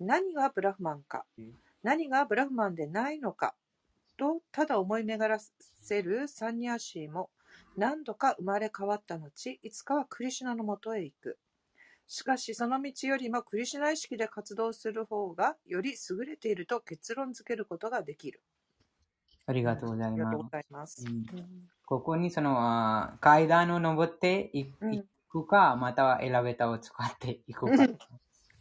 何がブラフマンか、何がブラフマンでないのか、とただ思い巡らせるサンニャーシーも何度か生まれ変わった後、いつかはクリシュナのもとへ行く。しかし、その道よりもクリシュナ意識で活動する方がより優れていると結論付けることができる。ありがとうございます。ここにその、階段を登っていくか、またはエレベーターを使っていくか。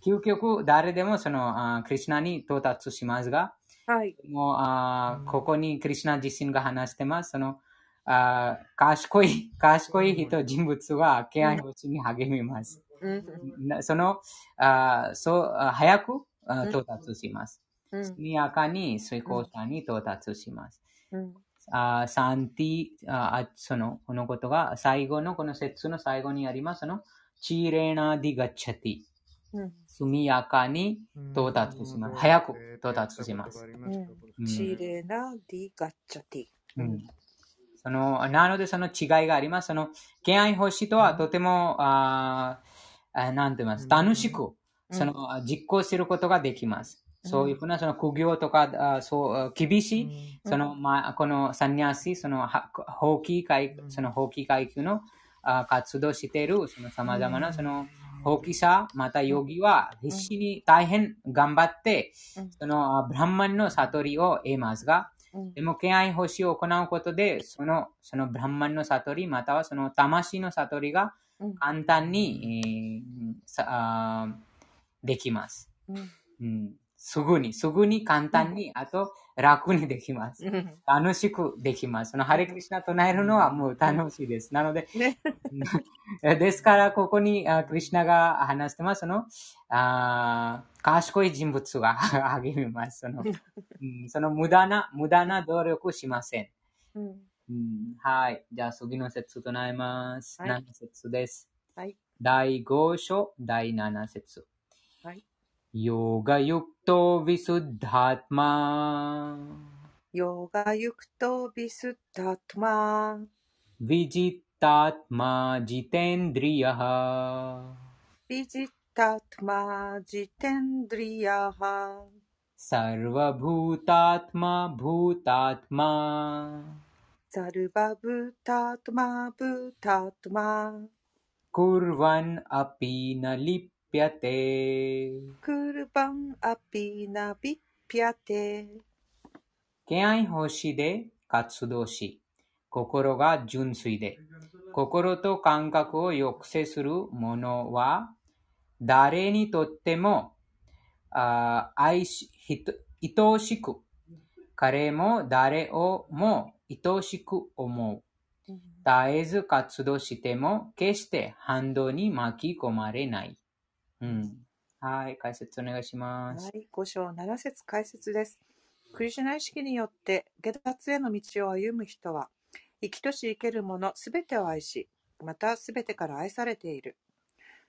究極、誰でもその、あークリシュナに到達しますが、はい。もうあーここにクリシュナ自身が話してます。その、あー賢い、賢い人、人物は敬愛星に励みます。うんなその、あーそう、あ早く到達します。うん速やかに遂行者に到達します。うんあーサンティああその、このことが最後の、この説の最後にあります。その、チーレーナディガチャティ。うん速やかに到達します。早く到達します。うん。シーレーナ・ディ・ガッチャティ。うん。そのなので、その違いがあります。その、敬愛星とはとても、あなんて言います？楽しく、その、あ実行することができます。そういうふうな、その苦行とか、あそう、あ厳しい、その、まあ、このサンニャシ、その、は法規階うん。その法規階級のあ活動している、その様々な、その、法規者、またヨギは必死に大変頑張ってうん、その、あブランマンの悟りを得ますが、うん。でも、敬愛星を行うことで、その、そのブランマンの悟り、またはその魂の悟りがうん。簡単に、えーさあーできます。うん。うん、すぐに、すぐに簡単に、あと楽にできます。うん楽しくできます。そのハレクリシナ唱えるのはもう楽しいです。なので、ね。ですから、ここにあクリシナが話してます。その、あー賢い人物が 励みます。その、うんその無駄な、無駄な努力しません。うんうん、はい。じゃあ、次の説唱えます。はい7節です？はい。第5章、第7節。はい。योगयुक्तो विशुद्धात्मा। योगायुक्तो विशुद्धात्मा। विजितात्मा जितेन्द्रियः। विजितात्मा जितेन्द्रियः। सर्वभूतात्मा भूतात्मा। सर्वभूतात्मा भूतात्मा। कुर्वन् अपि न लिप् ピアテ。クルバンアピナビぴテケア。敬愛シで活動し、心が純粋で、心と感覚を抑制するものは、誰にとっても、あ愛し、愛しく、彼も誰をも愛しく思う。絶えず活動しても、決して反動に巻き込まれない。うん。はい、解説お願いします。はい、5章7節解説です。クリシュナ意識によって下脱への道を歩む人は、生きとし生けるものすべてを愛し、またすべてから愛されている。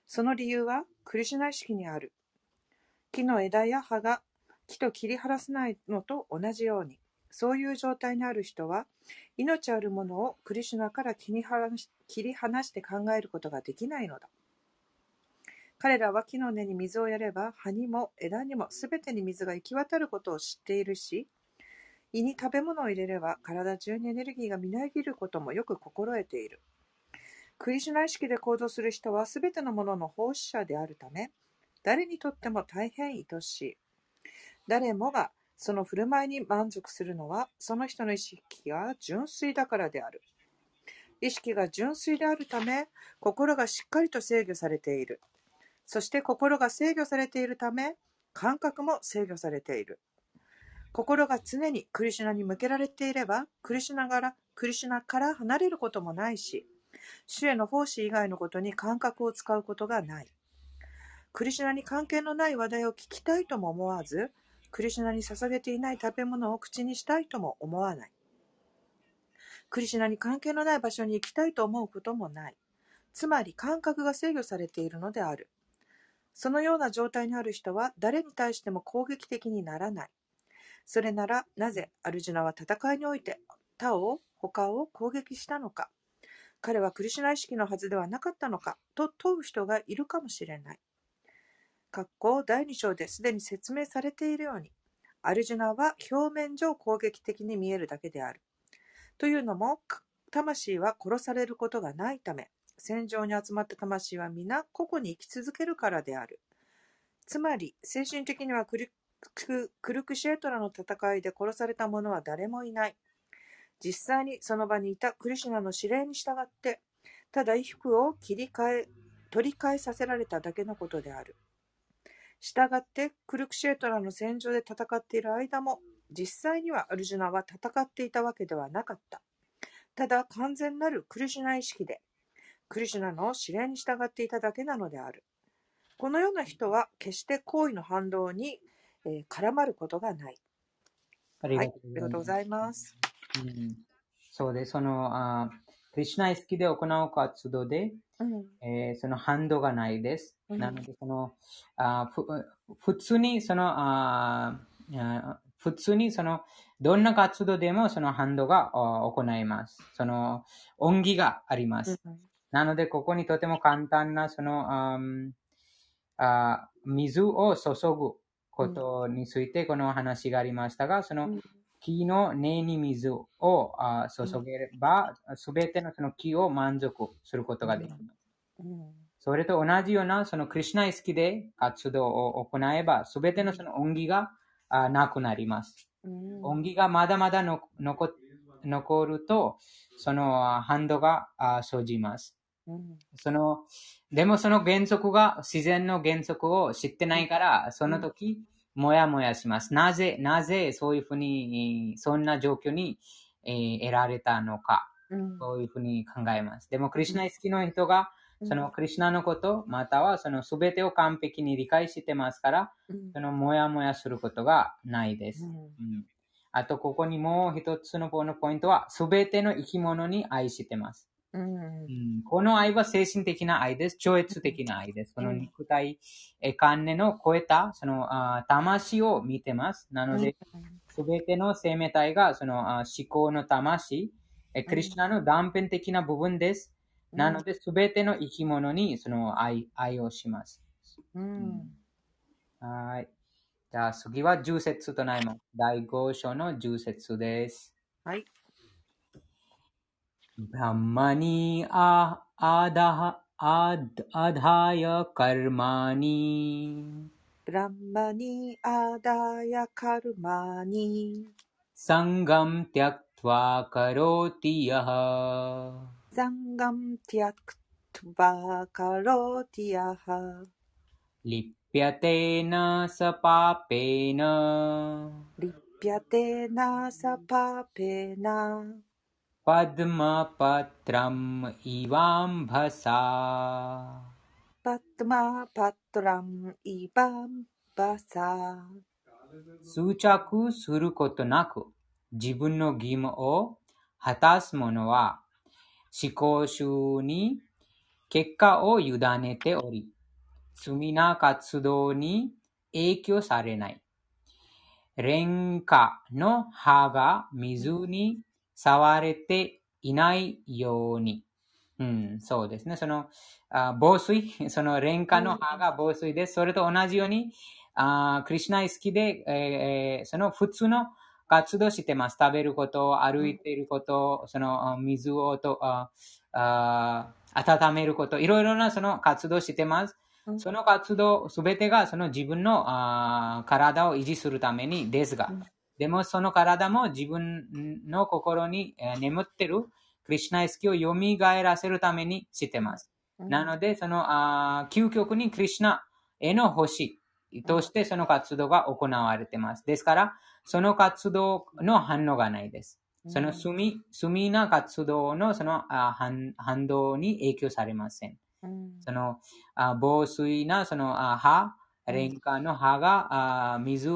その理由はクリシュナ意識にある。木の枝や葉が木と切り離せないのと同じように、そういう状態にある人は、命あるものをクリシュナから切り離し切り離して考えることができないのだ。彼らは木の根に水をやれば葉にも枝にもすべてに水が行き渡ることを知っているし胃に食べ物を入れれば体中にエネルギーがみなぎることもよく心得ている。クリシュナ意識で行動する人はすべてのものの奉仕者であるため誰にとっても大変愛しい。誰もがその振る舞いに満足するのはその人の意識が純粋だからである。意識が純粋であるため心がしっかりと制御されている。そして心が制御されているため、感覚も制御されている。心が常にクリシュナに向けられていれば、クリシュナからクリシュナから離れることもないし、主への奉仕以外のことに感覚を使うことがない。クリシュナに関係のない話題を聞きたいとも思わず、クリシュナに捧げていない食べ物を口にしたいとも思わない。クリシュナに関係のない場所に行きたいと思うこともない。つまり感覚が制御されているのである。そのような状態にある人は誰に対しても攻撃的にならない。それならなぜアルジュナは戦いにおいて他を他を攻撃したのか彼はクリシュナ意識のはずではなかったのかと問う人がいるかもしれない。括弧第2章ですでに説明されているように、アルジュナは表面上攻撃的に見えるだけである。というのも、魂は殺されることがないため、戦場に集まった魂は皆個々に生き続けるからである。つまり、精神的にはクルクルクシェートラの戦いで殺された者は誰もいない。実際にその場にいたクリシュナの指令に従って、ただ衣服を切り替え、取り替えさせられただけのことである。したがって、クルクシェートラの戦場で戦っている間も、実際にはアルジュナは戦っていたわけではなかった。ただ完全なるクリシュナ意識で、クリシュナの指令に従っていただけなのである。このような人は決して行為の反動に、えー、絡まることがない。ありがとうございます。うん、そうで、その、あクリシュナ意識で行う活動で、うん、えー、その反動がないです。うん、なので、その、あふ普通に、その、あ普通に、その、どんな活動でもその反動が行います。その、恩義があります。うん、なので、ここにとても簡単な、その、ああ水を注ぐことについてこの話がありましたが、その、木の根に水を注げれば、すべてのその木を満足することができます。それと同じような、そのクリュナ意識で活動を行えば、すべてのその恩義がなくなります。恩義がまだまだの残残ると、その反動が生じます。その、でもその原則が、自然の原則を知ってないから、その時、もやもやします。なぜ、なぜそういうふうに、そんな状況に、えー、得られたのか、うん、そういうふうに考えます。でも、クリュナ好きの人が、そのクリュナのこと、またはその全てを完璧に理解してますから、うん、そのもやもやすることがないです。うん、あと、ここにもう一つのポイントは、全ての生き物に愛してます。うん、この愛は精神的な愛です。超越的な愛です。この肉体、え観念を超えた、そのあ魂を見てます。なので、すべての生命体がそのあ思考の魂、えクリュナの断片的な部分です。なので、すべての生き物にその愛愛をします。うん、はい。じゃあ次は10節となります。第5章の10節です。はい。ब्रह्मणि आदः आधाय कर्माणि। ब्रह्मणि आदाय कर्माणि। सङ्गं त्यक्त्वा करोति यः। सङ्गं त्यक्त्वा करोति यः। लिप्यते न स पापेन। लिप्यते न स पापेन Padmapatrām Ivambhasā Padmapatrām サ執着することなく自分の義務を果たす者は思考集に結果を委ねており、罪な活動に影響されない。廉価の葉が水に触れていないように。うん、そうですね。その、あ防水、その廉価の歯が防水です。それと同じように、あクリシナイ好きで、えー、その普通の活動してます。食べること、歩いていること、その水をとああ温めること、いろいろなその活動してます。その活動すべてがその自分のあ体を維持するためにですが、でもその体も自分の心に眠ってるクリュナ意識を蘇らせるためにしてます。なので、そのあ究極にクリュナへの星としてその活動が行われています。ですから、その活動の反応がないです。その罪、罪な活動のその反反動に影響されません。その防水なその歯、廉価の葉が水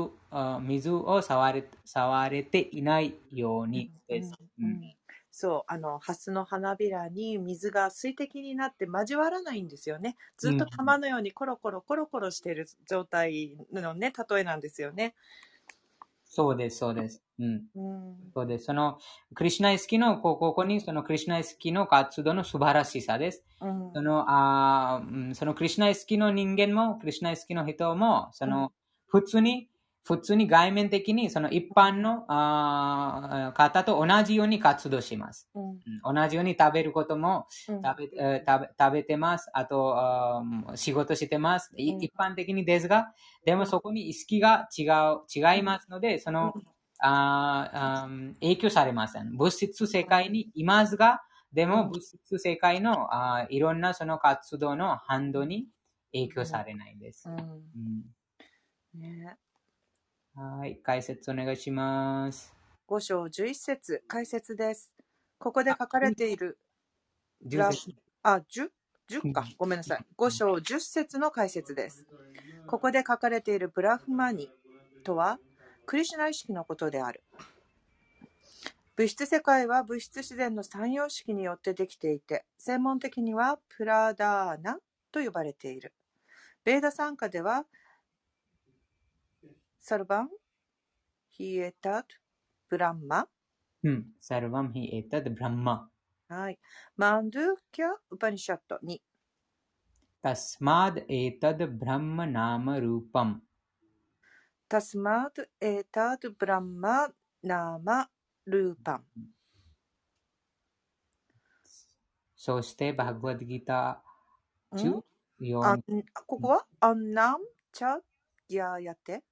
水を触れ触れていないようにです。うんうんそう、あの、ハスの花びらに水が水滴になって交わらないんですよね。ずっと玉のようにコロコロコロコロしている状態のね、例えなんですよね。そうです、そうです。うん。うん。そうです。その、クリシュナイスキの、こここに、そのクリシュナイスキの活動の素晴らしさです。うんその、あそのクリシュナイスキの人間も、クリシュナイスキの人も、その、普通に、普通に外面的に、その一般のあー方と同じように活動します。うんうん同じように食べることもうん食べ,、えー食べ食べてます。あと、あー仕事してます。いうん一般的にですが、でもそこに意識が違う、違いますので、その、あ影響されません。物質世界にいますが、でも物質世界のあーいろんなその活動の反動に影響されないです。ねはい、解説お願いします。5章11節解説です。ここで書かれている、10節あ、10? 10か。ごめんなさい。5章10節の解説です。ここで書かれているブラフマニとは、クリシュナ意識のことである。物質世界は物質自然の三様式によってできていて、専門的にはプラダーナと呼ばれている。ベーダ参加では、サルバン、ヒエタト、ブランマ、うん。サルバムヒエタドブランマ。はい。マンドゥキャ・ウパニシャットに、 तस्माद् एतद् ब्रह्म नाम रूपम् タスマード・エータド・ブランマ・ナーマ・ルーパン。そして、バグワッドギターん14あんここはアンナム・チャ・ギャーやって。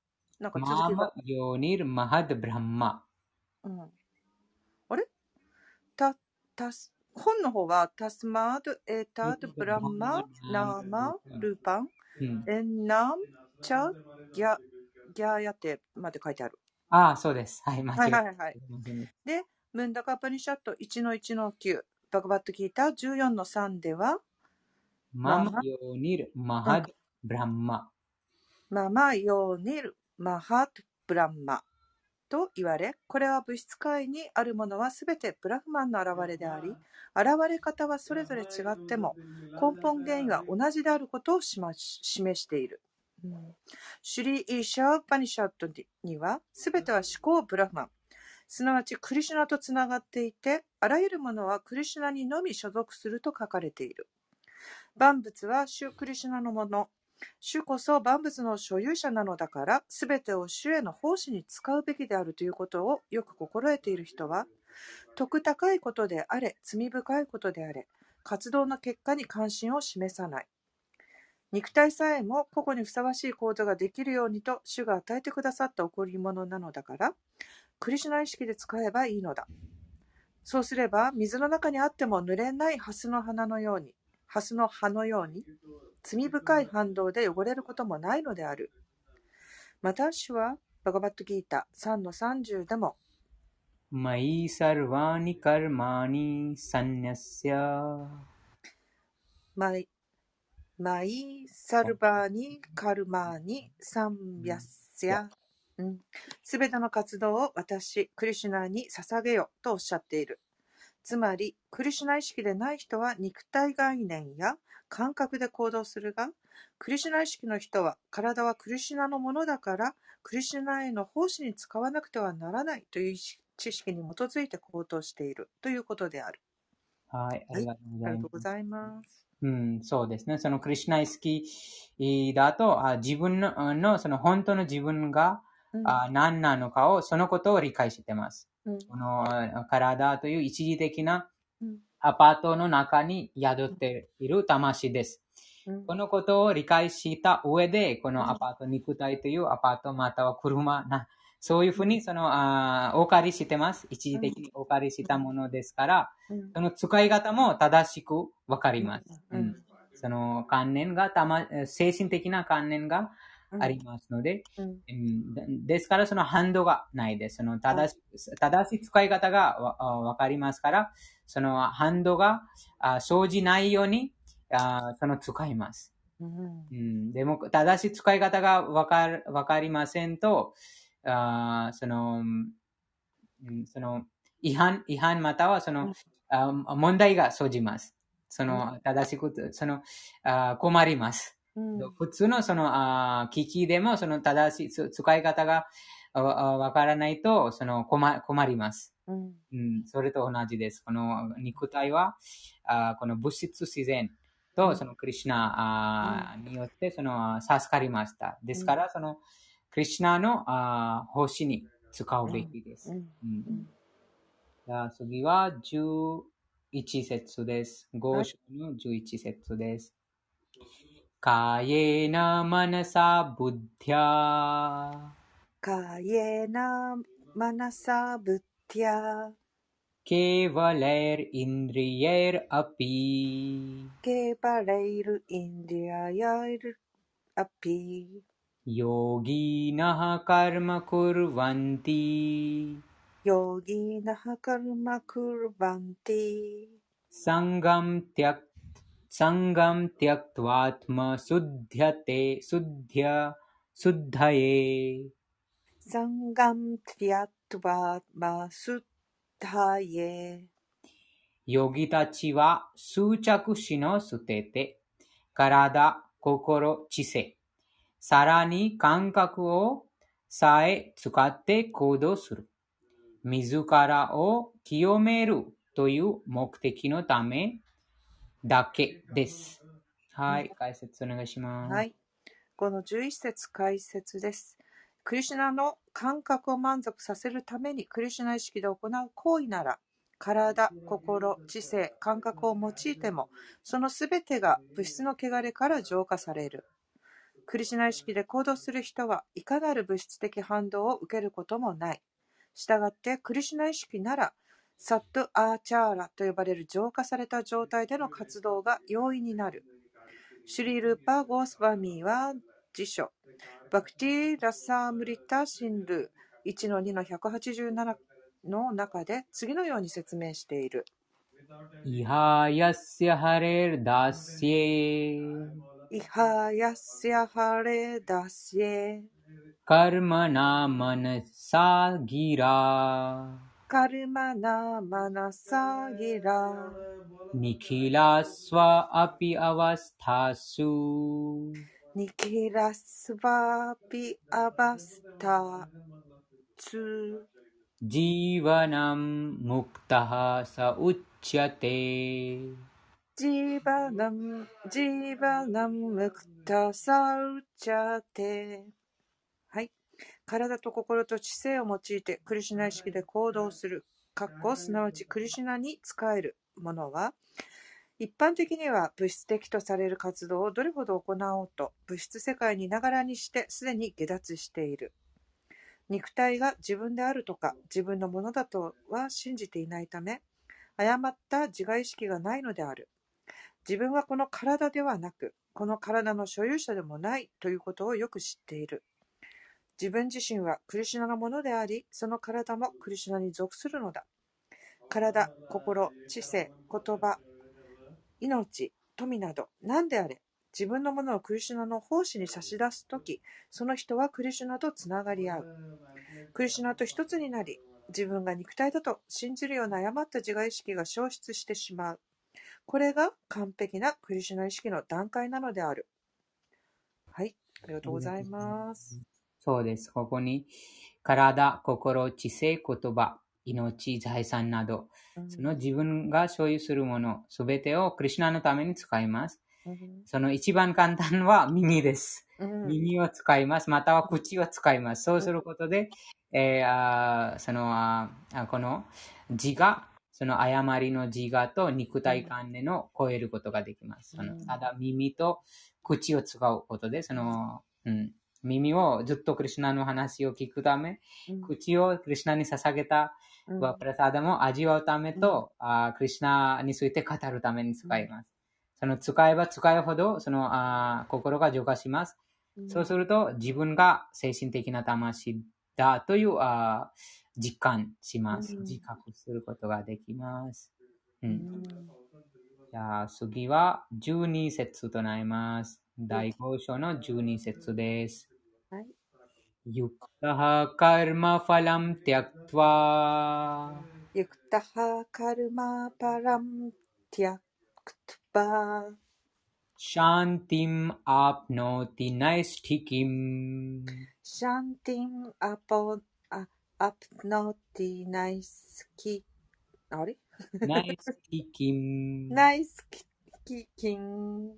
なんか続マきがマ、ヨニル、マハド、ブランマ。あれ？た、たす、本の方は、タスマード、エタード、ブランマ、ナーマ、ルパン、うん、エンナム、チャウ、ギャ、ギャーヤテまで書いてある。ああ、そうです。はい、間は違いはいはいはい。で、ムンダカパニシャット1の1の9、バグバットギいター14の3では、ママヨニル、マハド、ブランマ。ママヨーニル、マハト・ブランマと言われ、これは物質界にあるものはすべてブラフマンの現れであり、現れ方はそれぞれ違っても、根本原因は同じであることを示している。うんシュリ・イーシャー・パニシャットには、すべては思考ブラフマン、すなわちクリシュナとつながっていて、あらゆるものはクリシュナにのみ所属すると書かれている。万物は主クリシュナのもの、主こそ万物の所有者なのだから、すべてを主への奉仕に使うべきであるということをよく心得ている人は、徳高いことであれ、罪深いことであれ、活動の結果に関心を示さない。肉体さえも個々にふさわしい行動ができるようにと主が与えてくださった贈り物なのだから、クリシュナ意識で使えばいいのだ。そうすれば、水の中にあっても濡れないハスの花のように、蓮の葉のように、罪深い反動で汚れることもないのである。また、主は、バガバットギータ3の30でも、マイサ सर्वाणि ーニーサンニャ सन्न्यस्य すべての活動を私、クリシュナに捧げよとおっしゃっている。つまり、クリシュナ意識でない人は肉体概念や感覚で行動するが、クリシュナ意識の人は体はクリシュナのものだから、クリシュナへの奉仕に使わなくてはならないという知識に基づいて行動しているということである。はい、ありがとうごあざいます。うん、そうですね。そのクリシュナイスキーだと、あ自分ののその本当の自分がうんあ何なのかを、そのことを理解してます。うん。このあ体という一時的なうん。アパートの中に宿っている魂です。うん。このことを理解した上で、このアパート、肉体というアパートまたは車な、そういうふうにそのあお借りしてます。一時的にお借りしたものですから、うん。その使い方も正しくわかります。ううん。ん。その観念がたま、精神的な観念がありますので、でですからその反動がないです。その正し正しい使い方がわかりますから、その反動があ生じないようにあその使います。うんうん、でも、正しい使い方がわかるわかりませんと、あその、うんその違反、違反またはその、うんあ問題が生じます。その、正しく、その、あ困ります。うん普通のその、あ機器でもその正しいつ使い方があわわからないと、その困困ります。うん。うん、それと同じです。この肉体は、あこの物質自然とそのクリシナ、あによってその授かりました。ですから、そのクリシナのあ奉仕に使うべきです。うん。次は11節です。5章の11節です。कायेन मनसा बुद्ध्या? कायेन मनसा बुद्ध्या? केवलैरिन्द्रियैरपि। केवलैरिन्द्रियैरपि। योगिनः कर्म कुर्वन्ति। योगिनः कर्म कुर्वन्ति। सङ्गं त्यक्त्वा त्यक्त्वात्मशुद्ध्यते शुद्ध्य शुद्धये सङ्गं त्यक्त्वात्मशुद्धयेヨギたちは執着心を捨てて、体、心、知性、さらに感覚をさえ使って行動する。自らを清めるという目的のためだけです。はい、解説お願いします。はい。この11節解説です。クリシュナの感覚を満足させるためにクリシュナ意識で行う行為なら、体、心、知性、感覚を用いても、そのすべてが物質の汚れから浄化される。クリシュナ意識で行動する人はいかなる物質的反動を受けることもない。したがって、クリシュナ意識なら、サット・アーチャーラと呼ばれる浄化された状態での活動が容易になる。シュリールーパー・ゴースバミーは辞書。バクティ・ラサームリタ・シンルー1の2の187の中で次のように説明している。イハヤスヤハレルダスエイハヤスヤハレダシエカルマナマナサギラカルマナマナサギラニキラスワアピ体と心と知性を用いてクリシュナ意識で行動する。かっこすなわちクリシュナに使えるものは、一般的には物質的とされる活動をどれほど行おうと物質世界にいながらにしてすでに下脱している。肉体が自分であるとか自分のものだとは信じていないため、誤った自我意識がないのである。自分はこの体ではなく、この体の所有者でもないということをよく知っている。自分自身はクリシュナのものであり、その体もクリシュナに属するのだ。体、心、知性、言葉、命、富など何であれ、自分のものをクリシュナの奉仕に差し出すとき、その人はクリシュナとつながり合う。クリシュナと一つになり、自分が肉体だと信じるような誤った自我意識が消失してしまう。これが完璧なクリシュナ意識の段階なのである。はい、ありがとうございます。そうです。ここに、体、心、知性、言葉、命、財産など、うんその自分が所有するもの、すべてをクリシュナのために使います。その一番簡単は耳です。うん耳を使います。または口を使います。そうすることで、えーそのあーこの自我、その誤りの自我と肉体観念を超えることができます。そのうんただ耳と口を使うことで、その、うん、耳をずっとクリシュナの話を聞くため、口をクリシュナに捧げたうんワプラサダも味わうためと、あークリシュナについて語るために使います。その使えば使うほど、そのあー心が浄化します。うんそうすると、自分が精神的な魂だというあー実感します。うん自覚することができます。う、うんんじゃあ次は12節となります。第5章の12節です。युक्तः कर्मफलं त्यक्त्वा। युक्तः कर्मफलं त्यक्त्वा। शान्तिम् आप्नोति नैष्ठिकीम्। शान्तिम् अपो आप्नोति नैष्कि अरे नैष्ठिकीम्। नैष्किकिम्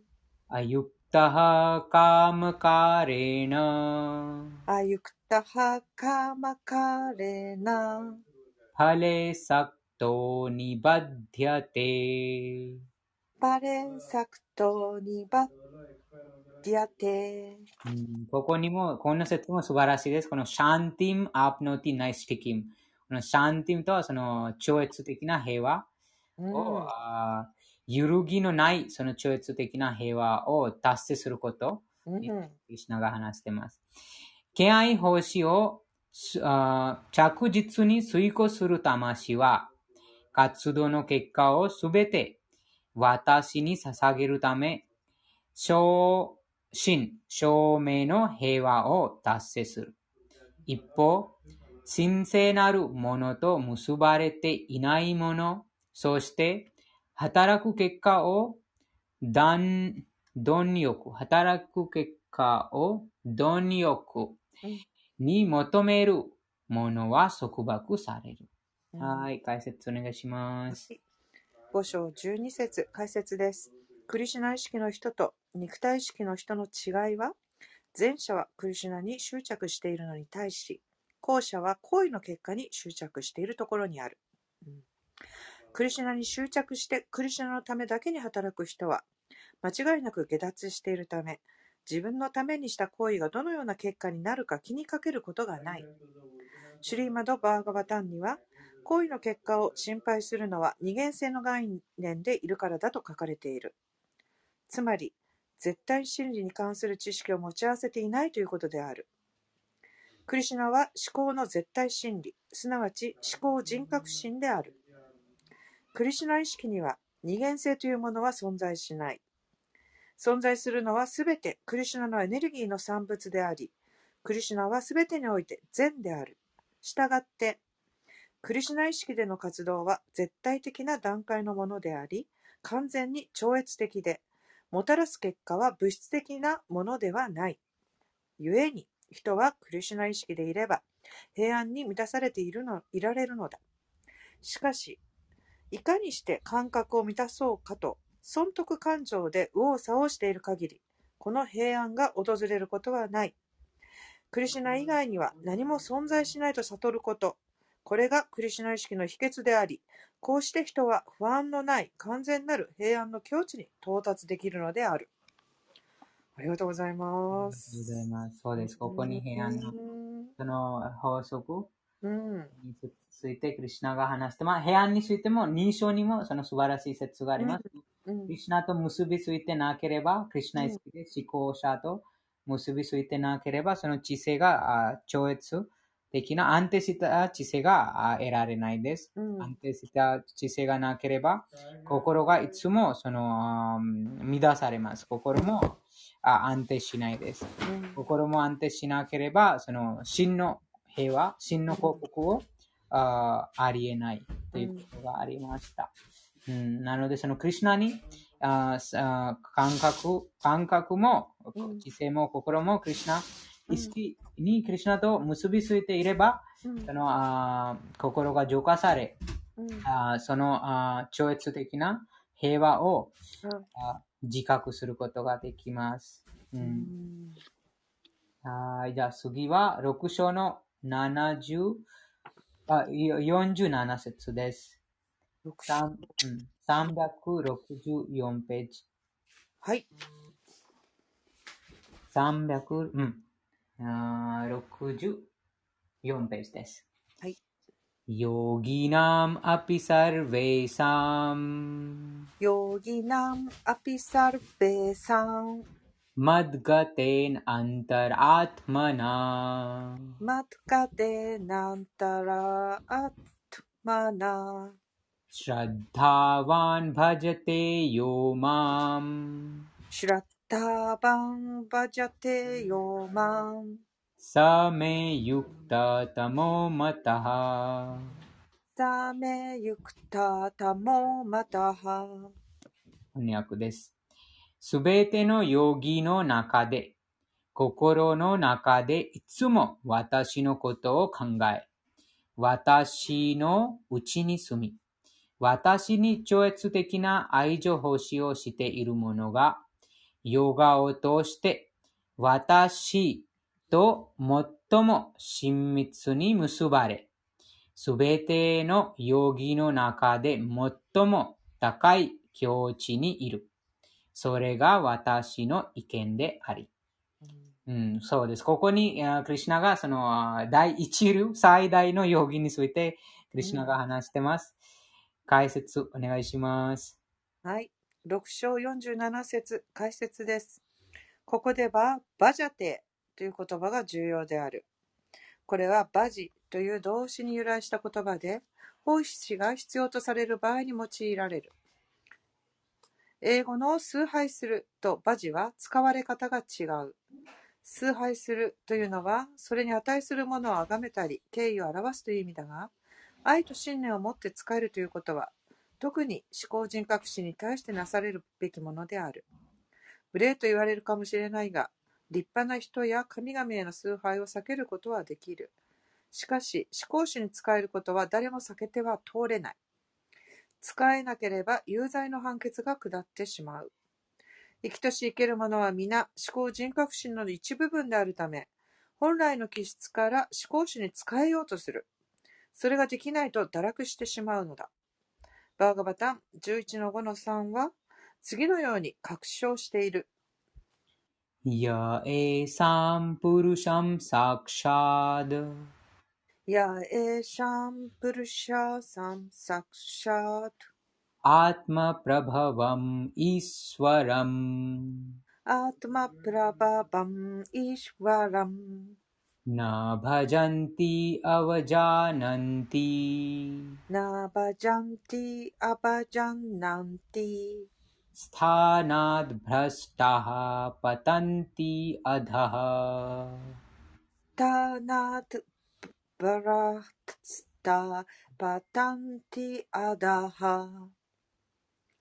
अयुक्त アプノティナイスキ、あれナイスキキン。ナイスキキン。アユクタハカムカレナ。アユクタハカマカレナ。フレサクトニバッディアテ。パレサクトニバッディアテ。ここにも、この説も素晴らしいです。このシャンティム、アプノティ、ナイスティキム。このシャンティムとはその超越的な平和を、うん、揺るぎのないその超越的な平和を達成することに、クリシナが話しています。敬愛奉仕を着実に遂行する魂は、活動の結果をすべて私に捧げるため、小真、証明の平和を達成する。一方、神聖なるものと結ばれていないもの、そして働く結果を貪欲、働く結果を貪欲に求めるものは束縛される。はい、解説お願いします。五章十二節解説です。クリシュナ意識の人と肉体意識の人の違いは前者はクリシュナに執着しているのに対し、後者は行為の結果に執着しているところにある。うん、クリシュナに執着してクリシュナのためだけに働く人は、間違いなく下脱しているため、自分のためにした行為がどのような結果になるか気にかけることがない。シュリーマド・バーガバタンには、行為の結果を心配するのは二元性の概念でいるからだと書かれている。つまり、絶対真理に関する知識を持ち合わせていないということである。クリシュナは思考の絶対真理、すなわち思考人格心である。クリシュナ意識には二元性というものは存在しない。存在するのはすべてクリシュナのエネルギーの産物であり、クリシュナはすべてにおいて善である。したがって、クリシュナ意識での活動は絶対的な段階のものであり、完全に超越的で、もたらす結果は物質的なものではない。故に、人はクリシュナ意識でいれば、平安に満たされているのいられるのだ。しかし、いかにして感覚を満たそうかと、損得感情で右往左往している限り、この平安が訪れることはない。クリシュナ以外には何も存在しないと悟ること。これがクリシュナ意識の秘訣であり、こうして人は不安のない完全なる平安の境地に到達できるのである。ありがとうございます。ありがとうございます。そうです。ここに平安の、その法則についてクリシナが話して、まあ、平安についても、認証にもその素晴らしい説があります。クリシナと結びついてなければ、クリシナ意識で思考者と結びついてなければ、その知性が超越的な安定した知性が得られないです。安定した知性がなければ、心がいつもその乱されます。心もあ安定しないです、うん、心も安定しなければ、その真の平和、真の幸福を、あありえないということがありました。うん、なので、そのクリュナにあ感覚、感覚も、知性も心もクリュナ、意識にクリュナと結びついていれば、そのあ心が浄化され、あそのあ超越的な平和を、あ自覚することができます。うん、はい、じゃあ次は6章の70あ47節です。364ページ。はい。300、うん。あ64ページです。はい。ヨギナムアピサルベイサム。ヨギナムアピサルベイサム。मद्गतेनान्तरात्मना श्रद्धावान् भजते यो माम् श्रद्धावान् भजते यो माम् स मे युक्ततमो मतः स मे युक्ततमो मतः 翻訳です。 すべてのヨギの中で、心の中でいつも私のことを考え、私のうちに住み、私に超越的な愛情奉仕をしている者が、ヨガを通して私と最も親密に結ばれ、すべてのヨギの中で最も高い境地にいる。それが私の意見であり。うん、そうです。ここに、あクリシナがそのあ第一流、最大のヨギについて、クリシナが話してます。解説お願いします。はい。6章47節解説です。ここでは、バジャテという言葉が重要である。これはバジという動詞に由来した言葉で、奉仕が必要とされる場合に用いられる。英語の崇拝するとバジは使われ方が違う。崇拝するというのは、それに値するものを崇めたり、敬意を表すという意味だが、愛と信念を持って使えるということは、特に思考人格心に対してなされるべきものである。無礼と言われるかもしれないが、立派な人や神々への崇拝を避けることはできる。しかし、思考主に使えることは誰も避けては通れない。使えなければ有罪の判決が下ってしまう。生きとし生けるものは皆、思考人格心の一部分であるため、本来の気質から思考主に使えようとする。それができないと堕落してしまうのだ。バーガバタン11の5の3は、次のように確証している。やえサンプルシャムサクシャー या एषां पुरुषासां साक्षात्। आत्मप्रभवम् ईश्वरम्। आत्मप्रभवम् ईश्वरम्। न भजन्ति अवजानन्ति। न भजन्ति अपजानन्ति स्थानाद् भ्रष्टाः पतन्ति अधः। स्थानात् ナトバラツタパタンティアダハ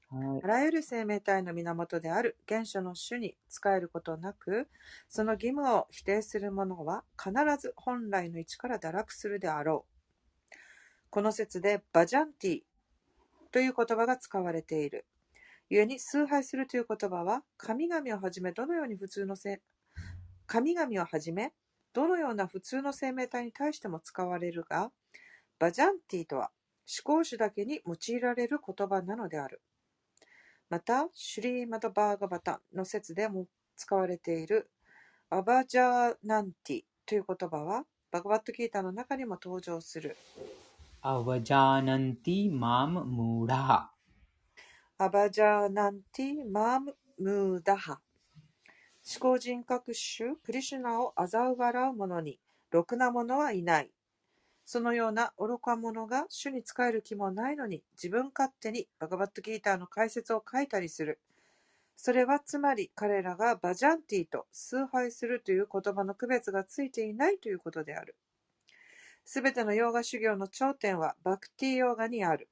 はいあらゆる生命体の源である原初の種に仕えることなく、その義務を否定する者は必ず本来の位置から堕落するであろう。この説でバジャンティという言葉が使われている。故に崇拝するという言葉は神々をはじめどのように普通のせ神々をはじめどのような普通の生命体に対しても使われるが、バジャンティとは思考主だけに用いられる言葉なのである。また、シュリーマドバーガバタの説でも使われているアバジャーナンティという言葉はバグバットキーターの中にも登場する。アバジャーナンティマームムーダハアバジャーナンティマームムーダハ思考人格種クリシュナを嘲笑う者に、ろくな者はいない。そのような愚か者が主に仕える気もないのに、自分勝手にバガバットギーターの解説を書いたりする。それはつまり彼らがバジャンティと崇拝するという言葉の区別がついていないということである。すべてのヨーガ修行の頂点はバクティヨーガにある。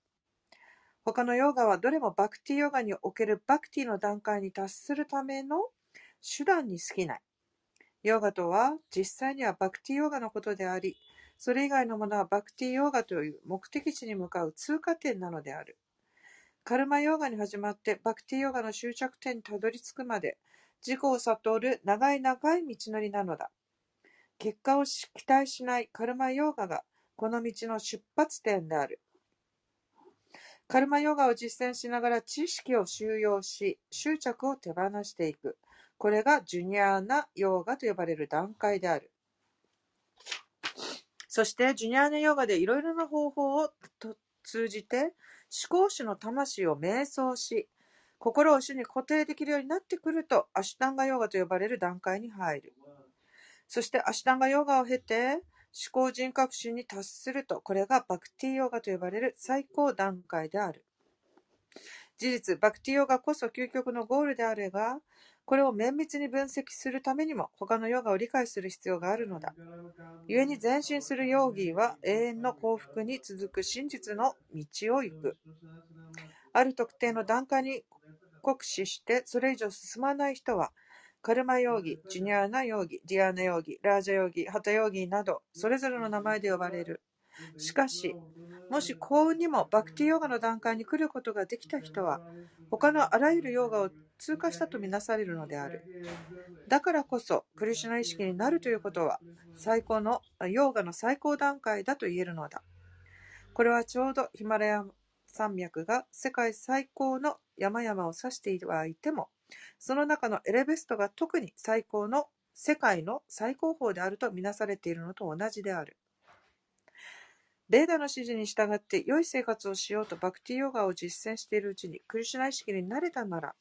他のヨーガはどれもバクティヨガにおけるバクティの段階に達するための手段に過ぎない。ヨガとは実際にはバクティヨガのことであり、それ以外のものはバクティヨガという目的地に向かう通過点なのである。カルマヨガに始まってバクティヨガの終着点にたどり着くまで自己を悟る長い長い道のりなのだ。結果を期待しないカルマヨガがこの道の出発点である。カルマヨガを実践しながら知識を収容し、執着を手放していく。これがジュニアーナヨーガと呼ばれる段階である。そして、ジュニアーナヨーガでいろいろな方法を通じて、思考主の魂を瞑想し、心を主に固定できるようになってくると、アシュタンガヨーガと呼ばれる段階に入る。そして、アシュタンガヨーガを経て、思考人格心に達すると、これがバクティヨガと呼ばれる最高段階である。事実、バクティヨガこそ究極のゴールであるが、これを綿密に分析するためにも他のヨガを理解する必要があるのだ。故に前進するヨーギーは永遠の幸福に続く真実の道を行く。ある特定の段階に酷使してそれ以上進まない人は、カルマヨーギ、ジュニアーナヨーギ、ディアーナヨーギ、ラージャヨーギ、ハタヨーギなど、それぞれの名前で呼ばれる。しかし、もし幸運にもバクティヨガの段階に来ることができた人は、他のあらゆるヨガを通過したとみなされるのである。だからこそ、クリシュナ意識になるということは、最高の、ヨガの最高段階だと言えるのだ。これはちょうどヒマラヤ山脈が世界最高の山々を指してはいても、その中のエレベストが特に最高の世界の最高峰であるとみなされているのと同じである。ベーダの指示に従って良い生活をしようとバクティヨガを実践しているうちにクリシュナ意識になれたなら、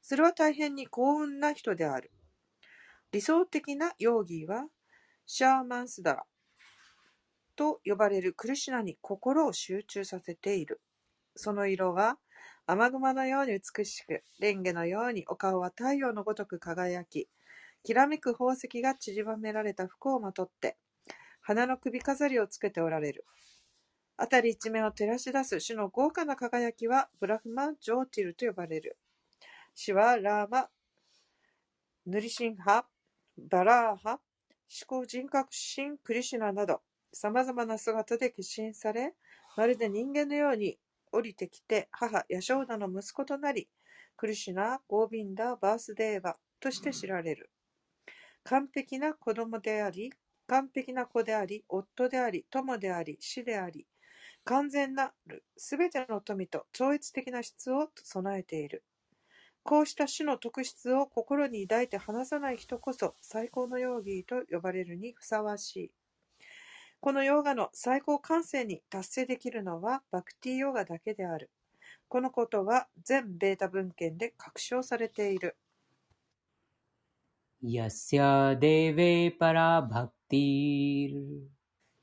それは大変に幸運な人である。理想的なヨーギーは、シャーマンスダラと呼ばれるクリシナに心を集中させている。その色は雨雲のように美しく、レンゲのようにお顔は太陽のごとく輝き、きらめく宝石が散りばめられた服をまとって、花の首飾りをつけておられる。辺り一面を照らし出す種の豪華な輝きはブラフマン・ジョーティルと呼ばれる。死はラーマ、ヌリシンハ、バラーハ、思考人格神クリシュナなど、様々な姿で化身され、まるで人間のように降りてきて、母ヤショーダの息子となり、クリシュナ、ゴービンダ、バースデーバとして知られる。完璧な子供であり、完璧な子であり、夫であり、友であり、死であり、完全なるすべての富と超越的な質を備えている。こうした種の特質を心に抱いて離さない人こそ最高のヨーギーと呼ばれるにふさわしい。このヨガの最高完成に達成できるのはバクティヨガだけである。このことは全ベータ文献で確証されている。यस्य देवे परा भक्तिर्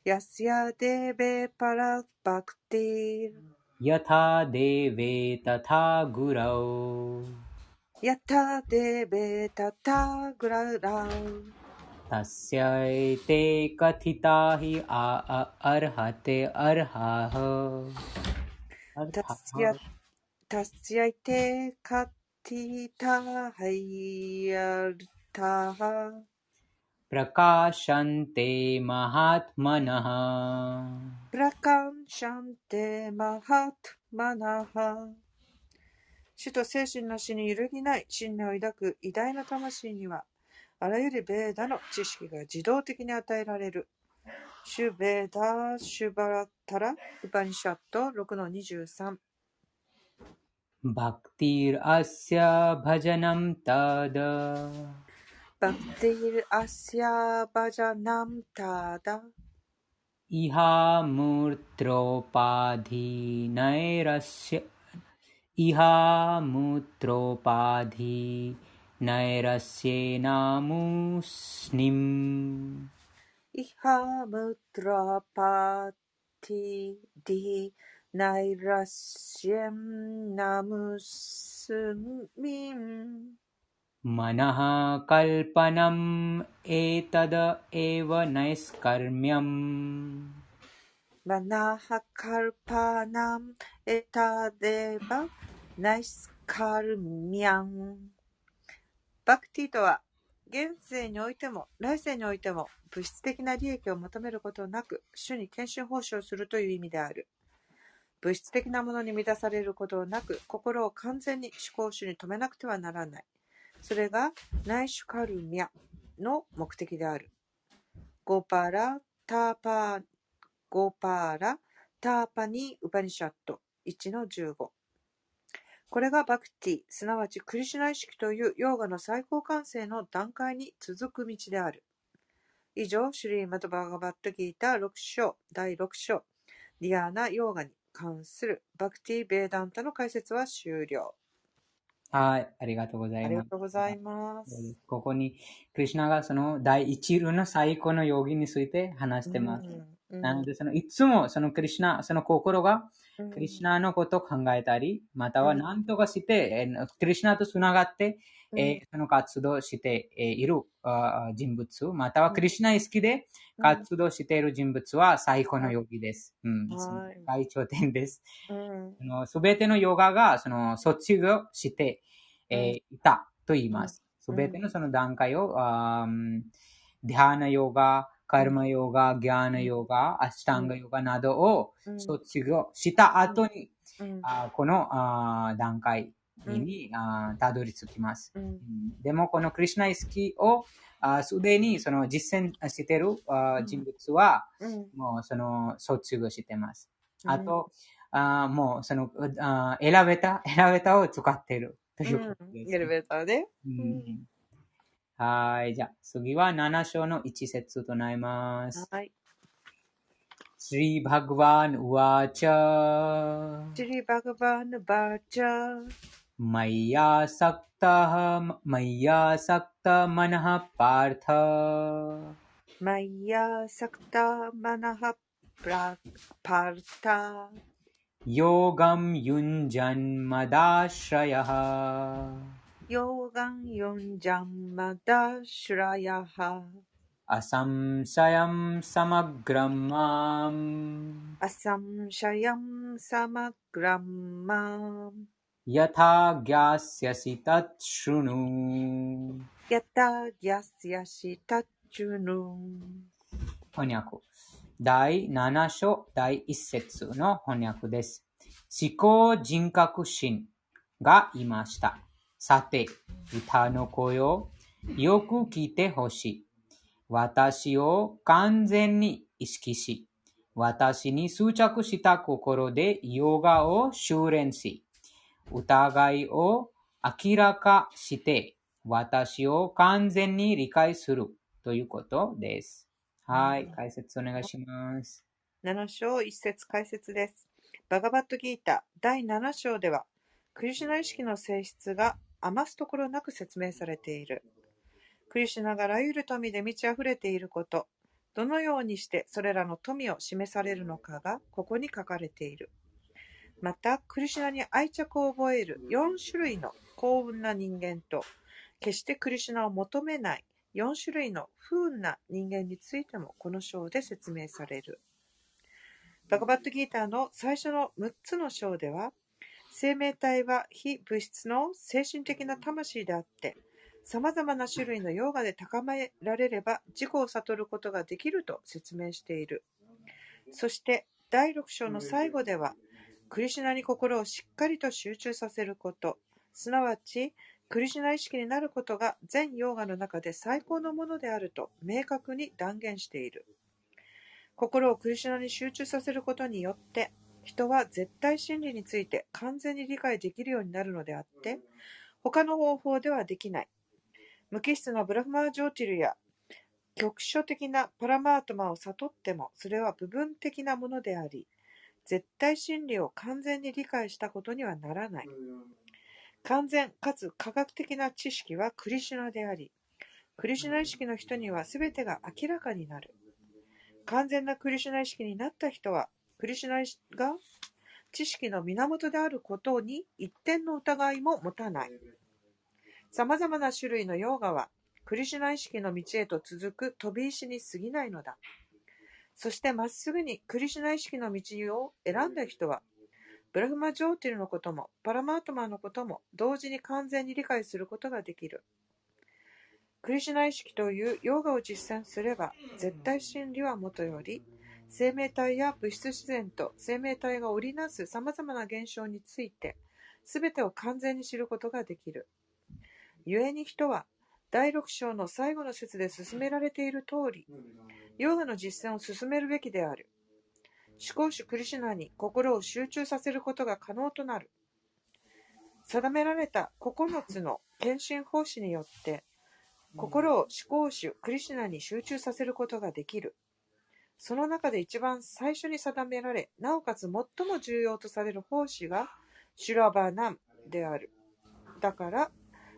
यस्य देवे परभक्तिर् यथा देवे तथा गुरौ यथा देवे तथा गुरौ तस्यैते कथिता हि आ अर्हते अर्हाः। तस्य तस्यैते कथिता हय्यर्थाः प्रकाशन्ते महात्मनः। प्रकाशन्ते महात्मनः। 主と精神の死に揺るぎない信念を抱く偉大な魂には、あらゆるベーダの知識が自動的に与えられる。シュベーダ・シュバラタラ・ウパニシャット6の23 भक्तिरस्य भजनं तद् バクティル・ इहा मूत्रोपाधि नैरस्येनामुस्निम्। इहा मूत्रोपाधि नैरस्यं स्मि मनः कल्पनम् एतद एव नैष्कर्म्यम्। マナハカルパナムエタデバナイスカルミャン。バクティとは現世においても来世においても物質的な利益を求めることなく主に献身奉仕をするという意味である。物質的なものに満たされることなく心を完全に思考主に止めなくてはならない。それがナイシュカルミャの目的である。ゴパラタパーゴーパーラ・ターパニー・ウパニシャット1の15これがバクティ、すなわちクリシュナ意識というヨーガの最高完成の段階に続く道である。以上、シュリーマトバーガバットギーター6章第6章ディアーナ・ヨーガに関するバクティ・ベーダンタの解説は終了。はい、ありがとうござありがいます。とうございます。ここに、クリシュナがその第一流の最高のヨギについて話してます。うんなので、そのいつもそのクリシュナ、その心がうん。クリシュナのことを考えたり、またはうん。何とかして、えークリシュナとつながって、うん。えーその活動をしてえーいる人物、またはクリシュナ意識で活動している人物は最高のヨギです。うん。最頂点です。うん。すべてのヨガがその卒業して、えーいたと言います。すべてのその段階を、ディハーナヨガ、カルマヨガ、ギャーナヨガ、アシタンガヨガなどをうん。卒業した後に、うん。あこのあ段階に、あたどり着きます。でも、このクリュナ意識をあすでにその実践しているあ人物は、うん。もうその卒業してます。うん。あと、あもうそのあエレベーター、エレベーターを使っているということです。エレベーターで。うんはい。じゃあ、次は7章の1節となります。はい。シリーバグワン・ウワーチャー。シリーバグワン・ウワーチャー。マイヤーサクターサクタマナハパルタマーサクタマナハプラパルタヨガムユンジャンマダシャヤハ Asamsayam Samagramam アサムシャヤムサマグランマ Yatha Gyasyasi Tat Shrunu ヤタギャスヤシタチュヌ翻訳。第7章第1節の翻訳です。思考人格心がいました。さて、歌の声をよく聞いてほしい。私を完全に意識し、私に執着した心でヨガを修練し、疑いを明らかして、私を完全に理解するということです。はい、解説お願いします。7章1節解説です。バガバットギータ第7章では、クリシュナ意識の性質が余すところなく説明されている。クリシュナがあらゆる富で満ち溢れていること、どのようにしてそれらの富を示されるのかがここに書かれている。また、クリシュナに愛着を覚える4種類の幸運な人間と、決してクリシュナを求めない4種類の不運な人間についてもこの章で説明される。バガバットギーターの最初の6つの章では、生命体は非物質の精神的な魂であって、様々な種類のヨガで高められれば自己を悟ることができると説明している。そして第6章の最後では、クリシュナに心をしっかりと集中させること、すなわちクリシュナ意識になることが全ヨーガの中で最高のものであると明確に断言している。心をクリシュナに集中させることによって、人は絶対真理について完全に理解できるようになるのであって、他の方法ではできない。無機質なブラフマージョーティルや局所的なパラマートマを悟っても、それは部分的なものであり、絶対真理を完全に理解したことにはならない。完全かつ科学的な知識はクリシュナであり、クリシュナ意識の人には全てが明らかになる。完全なクリシュナ意識になった人は、クリシュナが知識の源であることに一点の疑いも持たない。様々な種類のヨーガは、クリシュナ意識の道へと続く飛び石に過ぎないのだ。そしてまっすぐにクリシュナ意識の道を選んだ人は、ブラフマ・ジョーティルのこともパラマートマのことも同時に完全に理解することができる。クリシュナ意識というヨーガを実践すれば、絶対真理はもとより、生命体や物質自然と生命体が織りなす様々な現象について、すべてを完全に知ることができる。故に人は、第六章の最後の説で進められている通り、ヨガの実践を進めるべきである。思考主クリシュナに心を集中させることが可能となる。定められた9つの献身奉仕によって、心を思考主クリシュナに集中させることができる。その中で一番最初に定められ、なおかつ最も重要とされる奉仕がシュラバナムである。だから、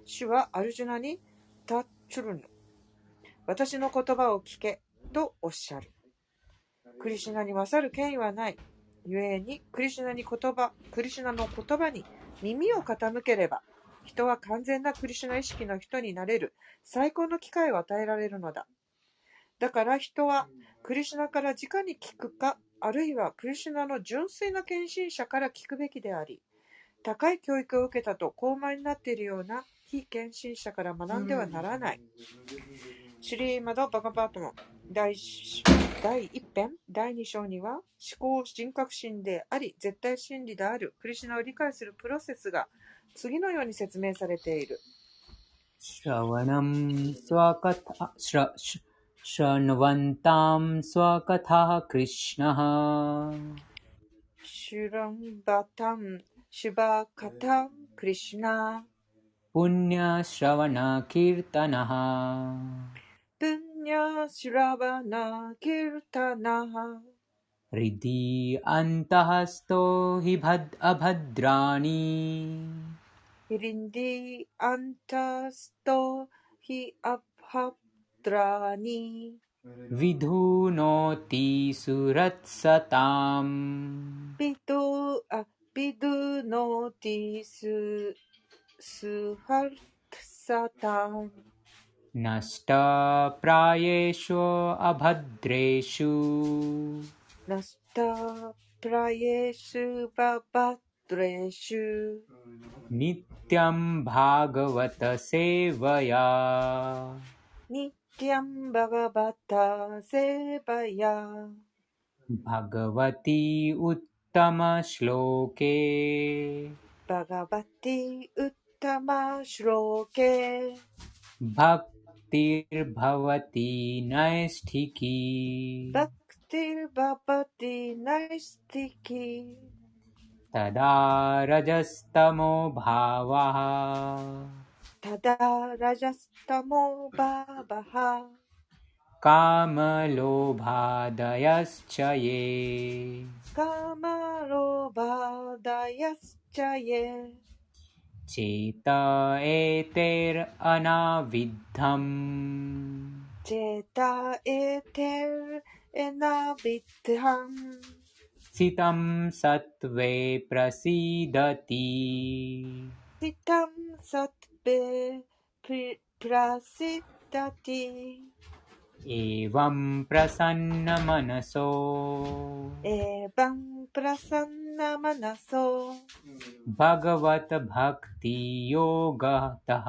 主はアルジュナにタッチュルヌ、私の言葉を聞けとおっしゃる。クリシュナに勝る権威はない。故に、クリシュナに言葉、クリシュナの言葉に耳を傾ければ、人は完全なクリシュナ意識の人になれる最高の機会を与えられるのだ。だから人はクリシュナから直に聞くか、あるいはクリシュナの純粋な献身者から聞くべきであり、高い教育を受けたと高慢になっているような非献身者から学んではならない。シリーマド・バカパートの第第1編第2章には思考人格心であり絶対真理であるクリシナを理解するプロセスが次のように説明されている。シラワナムスワカタシラシ शृण्वन्तां स्वकथाः कृष्णः। श्रुण्वतां शिवकथां कृष्णा। पुण्यश्रवणकीर्तनः। पुण्यश्रवणकीर्तनः। हृदि अन्तःस्थो हि भद् अभद्राणि। हृदि अन्तःस्थो हि अभद् रुद्राणि विधुनोति सुरत्सताम्। विदु विदुनोति सु सुहर्त्सताम्। नष्टप्रायेषु अभद्रेषु। नष्टप्रायेषु बभद्रेषु नित्यं भागवतसेवया। नि वाक्यं भगवता सेवया भगवती उत्तमश्लोके। भगवती उत्तमश्लोके। भक्तिर्भवती नैष्ठिकी। भक्तिर्भवती नैष्ठिकी। तदा रजस्तमो भावः। तदारजस्तमोभावः कामलोभादयश्च ये। कामलोभादयश्च ये। चेत एतेरनाविद्धम्। चेत एतेरनाविद्धम्। सितं सत्त्वे प्रसीदति। सितं सत् प्रसिद्धति। एवं प्रसन्नमनसो एवं प्रसन्नमनसो भगवद्भक्तियोगतः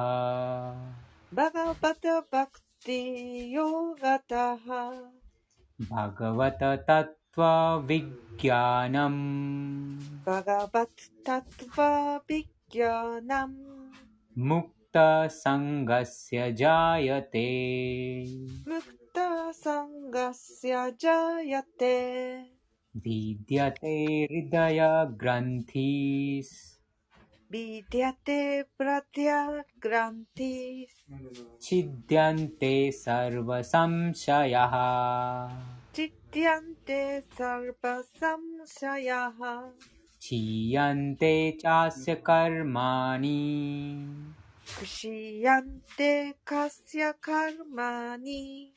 भगवद्भक्तियोगतः भगवतत्त्वविज्ञानम् भगवत्तत्त्वविज्ञानम् मुक्त मुक्तसङ्गस्य जायते। मुक्तसङ्गस्य जायते। विद्यते हृदय हृदयग्रन्थि विद्यते प्रत्यग्रन्थि छिद्यन्ते सर्वसंशयः। छिद्यन्ते सर्वसंशयः। チッティアンテサルバサムシャヤハ、 क्षीयन्ते चास्य कर्माणि クシヤンテカスヤカルマニ、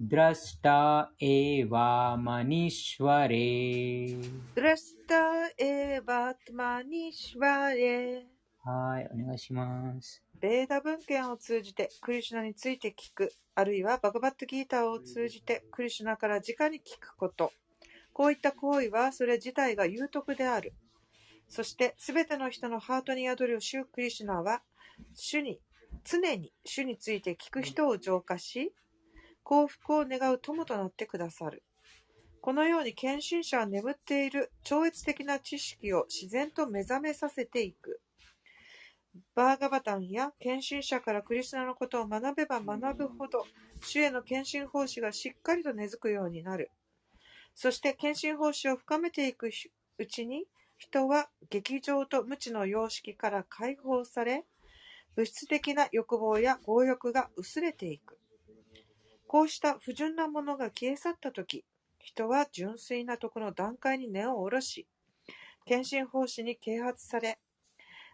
द्रष्टा एवा मनीश्वरे ドラスタエバトマニシュワレ、はい、お願いします。ベーダ文献を通じてクリシュナについて聞く、あるいはバガバットギーターを通じてクリシュナから直に聞くこと。 こういった行為はそれ自体が有徳である。そしてすべての人のハートに宿る主クリシュナは、主に、常に主について聞く人を浄化し、幸福を願う友となってくださる。このように献身者は眠っている超越的な知識を自然と目覚めさせていく。バーガバタンや献身者からクリスナのことを学べば学ぶほど、主への献身奉仕がしっかりと根付くようになる。そして献身奉仕を深めていくうちに、人は劇場と無知の様式から解放され、物質的な欲望や強欲が薄れていく。こうした不純なものが消え去ったとき、人は純粋なとこの段階に根を下ろし、献身奉仕に啓発され、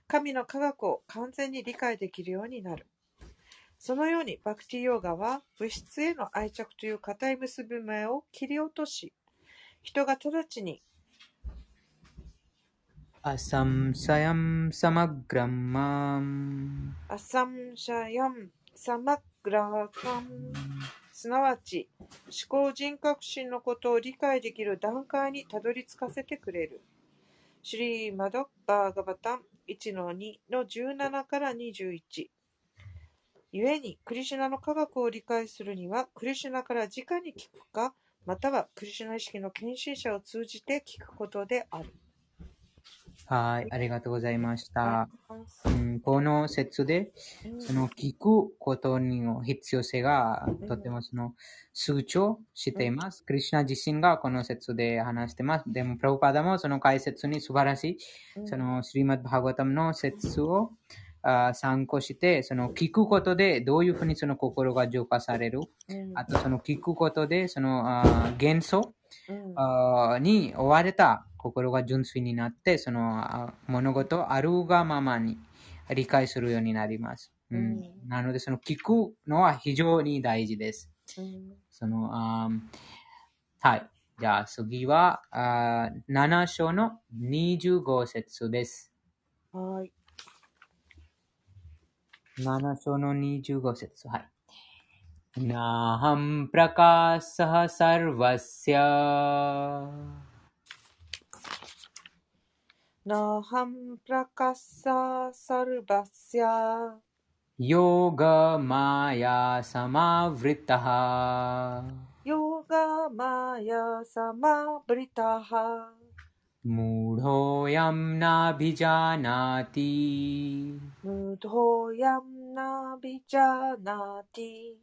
神の科学を完全に理解できるようになる。そのようにバクティヨーガは物質への愛着という固い結び目を切り落とし、人が直ちに असंशयं समग्रं माम् アサムシャヤン、サマグラカン、すなわち思考人格心のことを理解できる段階にたどり着かせてくれる。シュリーマドバーガバタン1の2の17から21。 故に、クリシュナの科学を理解するには、クリシュナから直に聞くか、 またはクリシュナ意識の献身者を通じて聞くことである。はい、ありがとうございました。はうん、この説で、いその聞くことの必要性がんとてもその崇張しています。クリシュナ自身がこの説で話してます。でも、プラブパダもその解説に素晴らしい、うんそのシリマッド・バーガタムの説をあ参考して、その聞くことでどういうふうにその心が浄化される？うんあとその聞くことで、そのあ元素うんあーに追われた心が純粋になって、そのあ物事をあるがままに理解するようになります。うんうんなので、その聞くのは非常に大事です。うんそのあーはい。じゃあ次はあー7章の25節です。はい。7章の25節はい。नाहं प्रकाशः सर्वस्य ナハンプラカッササルバスヤ योगमाया समावृतः ヨガマヤサマブリタハ मूढोऽयं नाभिजानाति ムドヤムナビジャナティ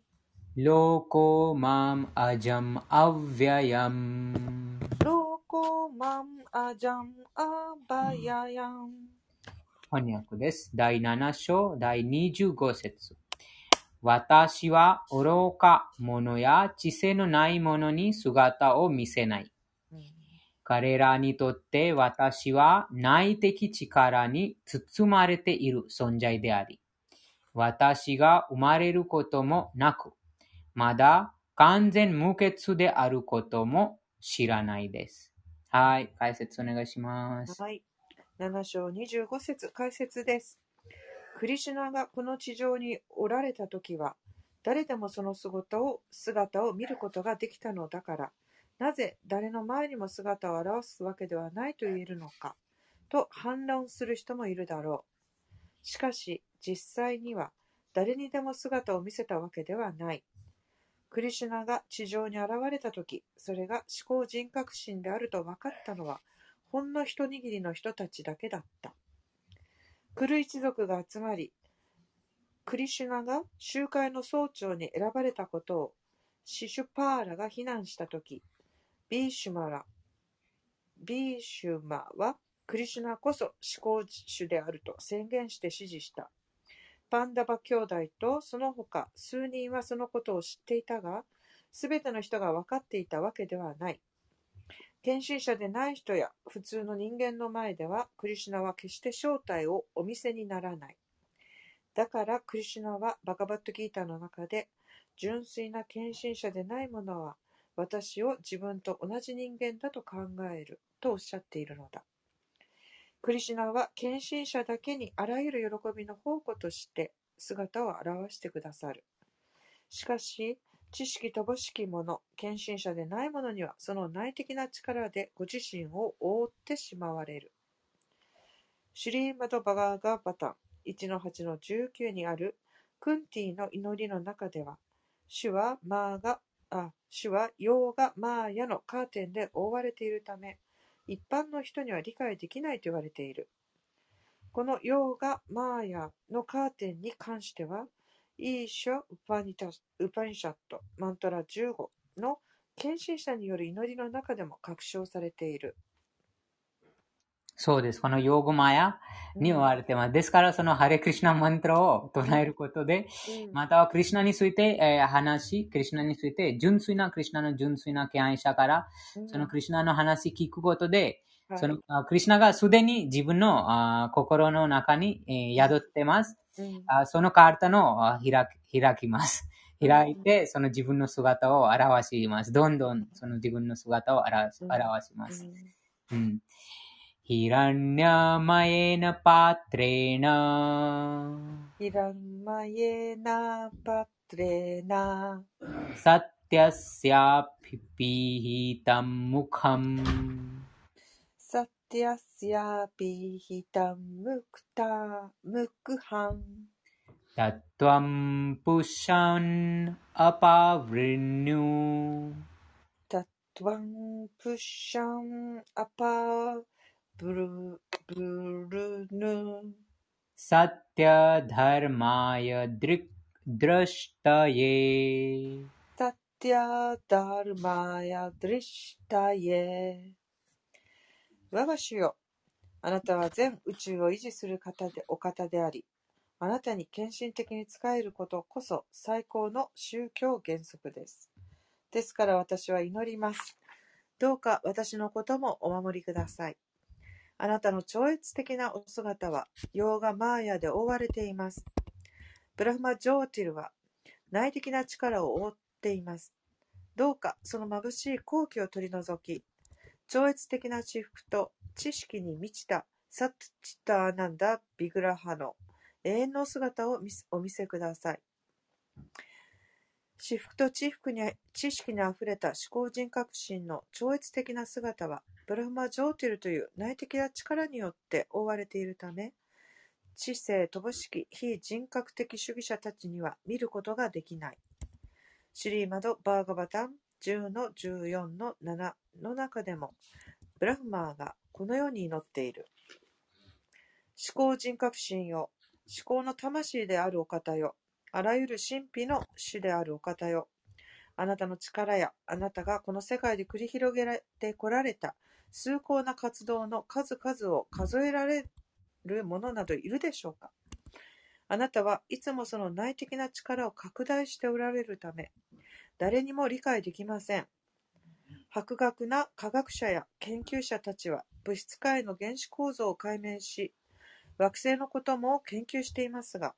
लोको माम् अजम् अव्ययम् ロコマンアジャンアバヤヤン翻訳です。第7章第25節私は愚か者や知性のない者に姿を見せない。 彼らにとって私は内的力に包まれている存在であり、私が生まれることもなく、まだ完全無欠であることも知らないです。はい、解説お願いします。はい。7章25節解説です。クリシュナがこの地上におられたときは、誰でもその姿を姿を見ることができたのだから、なぜ誰の前にも姿を現すわけではないと言えるのか、と反論する人もいるだろう。しかし、実際には誰にでも姿を見せたわけではない。クリシュナが地上に現れたとき、それが思考人格心であると分かったのは、ほんの一握りの人たちだけだった。クル一族が集まり、クリシュナが集会の総長に選ばれたことをシシュパーラが非難したとビーシュマラ、ビーシュマはクリシュナこそ思考主であると宣言して支持した。パンダバ兄弟とその他数人はそのことを知っていたが、すべての人が分かっていたわけではない。献身者でない人や普通の人間の前では、クリシュナは決して正体をお見せにならない。だから、クリシュナはバガバットギータの中で、純粋な献身者でない者は、私を自分と同じ人間だと考えるとおっしゃっているのだ。クリシュナは献身者だけにあらゆる喜びの宝庫として姿を現してくださる。しかし、知識乏しき者、献身者でない者には、その内的な力でご自身を覆ってしまわれる。シュリーマド・バガーガーバタン1-8-19にあるクンティの祈りの中では、主はマーガ、あ、主は洋画・マーヤのカーテンで覆われているため、一般の人には理解できないと言われている。この洋画・マーヤのカーテンに関しては、イーシャ・ウパニタウパニシャットマントラ15の献身者による祈りの中でも確証されている。そうです。このヨーグマヤに言われてます。ですから、そのハレクリシュナマントラを唱えることで、うんまたはクリシュナについて、えー話し、クリシュナについて、純粋なクリシュナの純粋な敬愛者から、そのクリシュナの話聞くことで、はいそのあクリシュナがすでに自分のあ心の中に、えー宿ってます。うんあそのカータのあ開き開きます。開いて、その自分の姿を表します。どんどんその自分の姿を表します。うんうん。हिरण्यमयेन पात्रेण। हिरण्मयेन पात्रेण। सत्यस्याभिपीहितं मुखम्। सत्यस्यापीहितं मुक्ता मुक्हम् तत्त्वं पुषन् अपावृण्यु। तत्त्वं पुष्यम् अपा ヒタムクタムクハン Tattvam pushan apavrinyu タトワンプシャンアパーブルブルヌ satya dharmaya drik drashtaye タティアダルマヤドリシタイエ我が主よあなたは全宇宙を維持する方でお方でありあなたに献身的に仕えることこそ最高の宗教原則です。ですから私は祈ります。どうか私のこともお守りくださいあなたの超越的なお姿は、ヨーガマーヤで覆われています。ブラフマ・ジョーティルは、内的な力を覆っています。どうかその眩しい好奇を取り除き、超越的な至福と知識に満ちたサッチターナンダ・ビグラハの永遠の姿を見お見せください。至福と知福に知識にあふれた思考人格心の超越的な姿は、ブラフマ・ジョーティルという内的な力によって覆われているため、知性乏しき非人格的主義者たちには見ることができない。シリーマド・バーガバタン10の14の7の中でも、ブラフマーがこのように祈っている。思考人格心よ、思考の魂であるお方よ、あらゆる神秘の主であるお方よ。あなたの力や、あなたがこの世界で繰り広げられてこられた崇高な活動の数々を数えられる者などいるでしょうか？あなたはいつもその内的な力を拡大しておられるため、誰にも理解できません。博学な科学者や研究者たちは物質界の原子構造を解明し、惑星のことも研究していますが、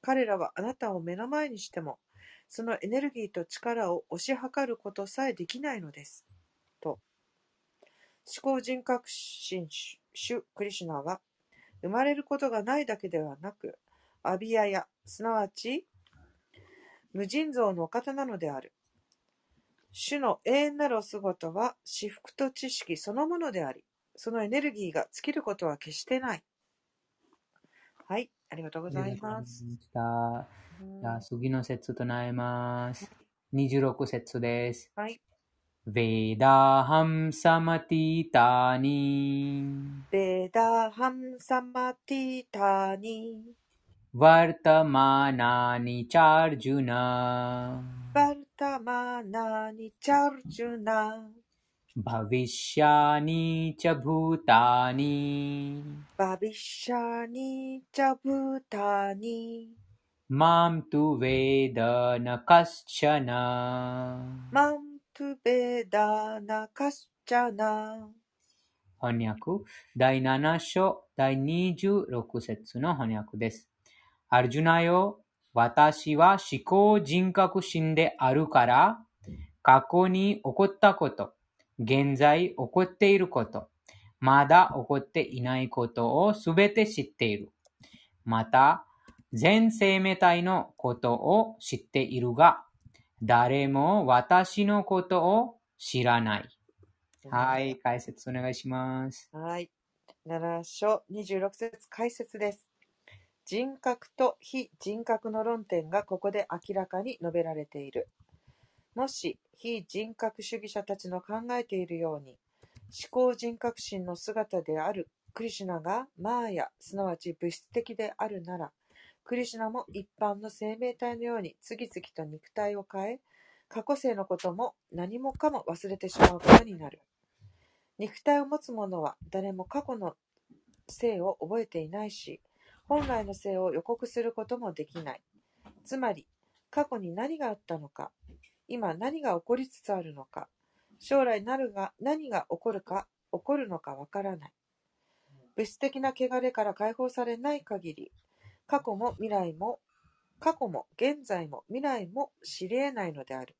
彼らはあなたを目の前にしても、そのエネルギーと力を推し量ることさえできないのです。と。思考人格心主クリシュナは、生まれることがないだけではなく、アビヤや、すなわち、無尽蔵のお方なのである。主の永遠なるお姿は、至福と知識そのものであり、そのエネルギーが尽きることは決してない。はい、ありがとうございます。じゃあ次の節となります。26節です。はい。वेदाहं समतीतानि। वेदाहं समतीतानि। वर्तमानानि चार्जुन। वर्तमानानि चार्जुन। भविष्यानि च भूतानि। भविष्यानि च भूतानि। मां तु वेद न कश्चन। मां 翻訳第7章第26節の翻訳です。アルジュナよ、私は思考人格心であるから、過去に起こったこと、現在起こっていること、まだ起こっていないことをすべて知っている。また、全生命体のことを知っているが、誰も私のことを知らない。はい、解説お願いします。はい。7章26節解説です。人格と非人格の論点がここで明らかに述べられている。もし非人格主義者たちの考えているように、思考人格心の姿であるクリシュナがマーヤ、すなわち物質的であるなら、クリシュナも一般の生命体のように次々と肉体を変え、過去世のことも何もかも忘れてしまうことになる。肉体を持つ者は誰も過去の生を覚えていないし、本来の生を予告することもできない。つまり、過去に何があったのか、今何が起こりつつあるのか、将来なるが何が起こるか、起こるのかわからない。物質的な汚れから解放されない限り、過去も未来も、過去も現在も未来も知り得ないのである。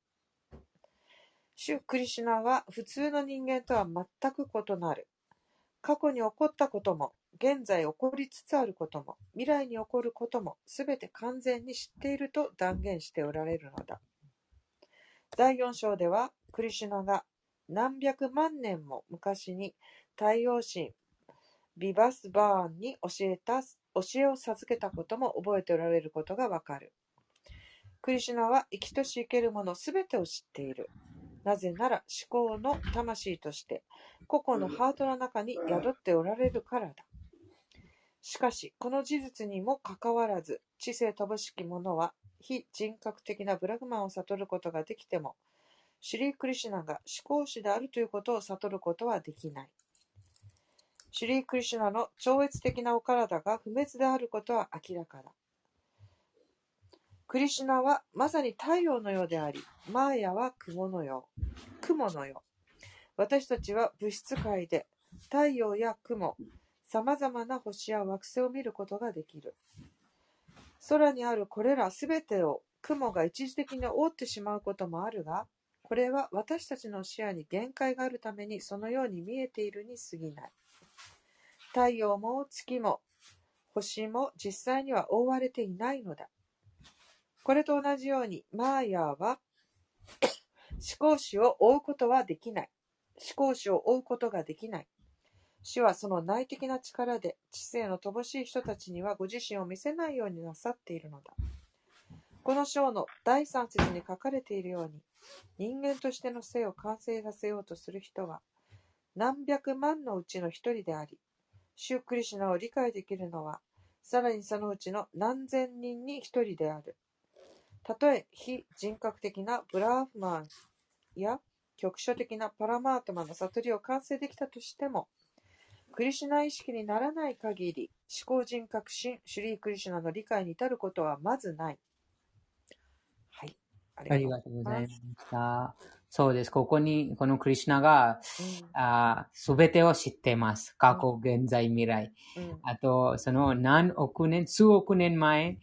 主クリシュナは普通の人間とは全く異なる。過去に起こったことも、現在起こりつつあることも、未来に起こることも、すべて完全に知っていると断言しておられるのだ。第4章では、クリシュナが何百万年も昔に太陽神ビバスバーンに教えた、教えを授けたことも覚えておられることがわかる。クリシュナは生きとし生けるものすべてを知っている。なぜなら思考の魂として個々のハートの中に宿っておられるからだ。しかし、この事実にもかかわらず、知性乏しき者は非人格的なブラグマンを悟ることができても、シュリー・クリシュナが思考主であるということを悟ることはできない。シュリー・クリシュナの超越的なお体が不滅であることは明らかだ。クリシュナはまさに太陽のようであり、マーヤは雲のよう。雲のよう。私たちは物質界で太陽や雲、様々な星や惑星を見ることができる。空にあるこれらすべてを雲が一時的に覆ってしまうこともあるが、これは私たちの視野に限界があるためにそのように見えているに過ぎない。太陽も月も星も実際には覆われていないのだ。これと同じように、マーヤーは 思考主を追うことはできない。思考主を追うことができない。主はその内的な力で知性の乏しい人たちにはご自身を見せないようになさっているのだ。この章の第三節に書かれているように、人間としての性を完成させようとする人は、何百万のうちの一人であり、シュークリシュナを理解できるのは、さらにそのうちの何千人に一人である。たとえ非人格的なブラーフマンや局所的なパラマートマの悟りを完成できたとしても、クリシュナ意識にならない限り、思考人格心、シュリー・クリシュナの理解に至ることはまずない。はい。ありがとうございました。そうです。ここに、このクリシュナが、す、べ、てを知っています。過去、現在、未来。うん、あと、その何億年、数億年前、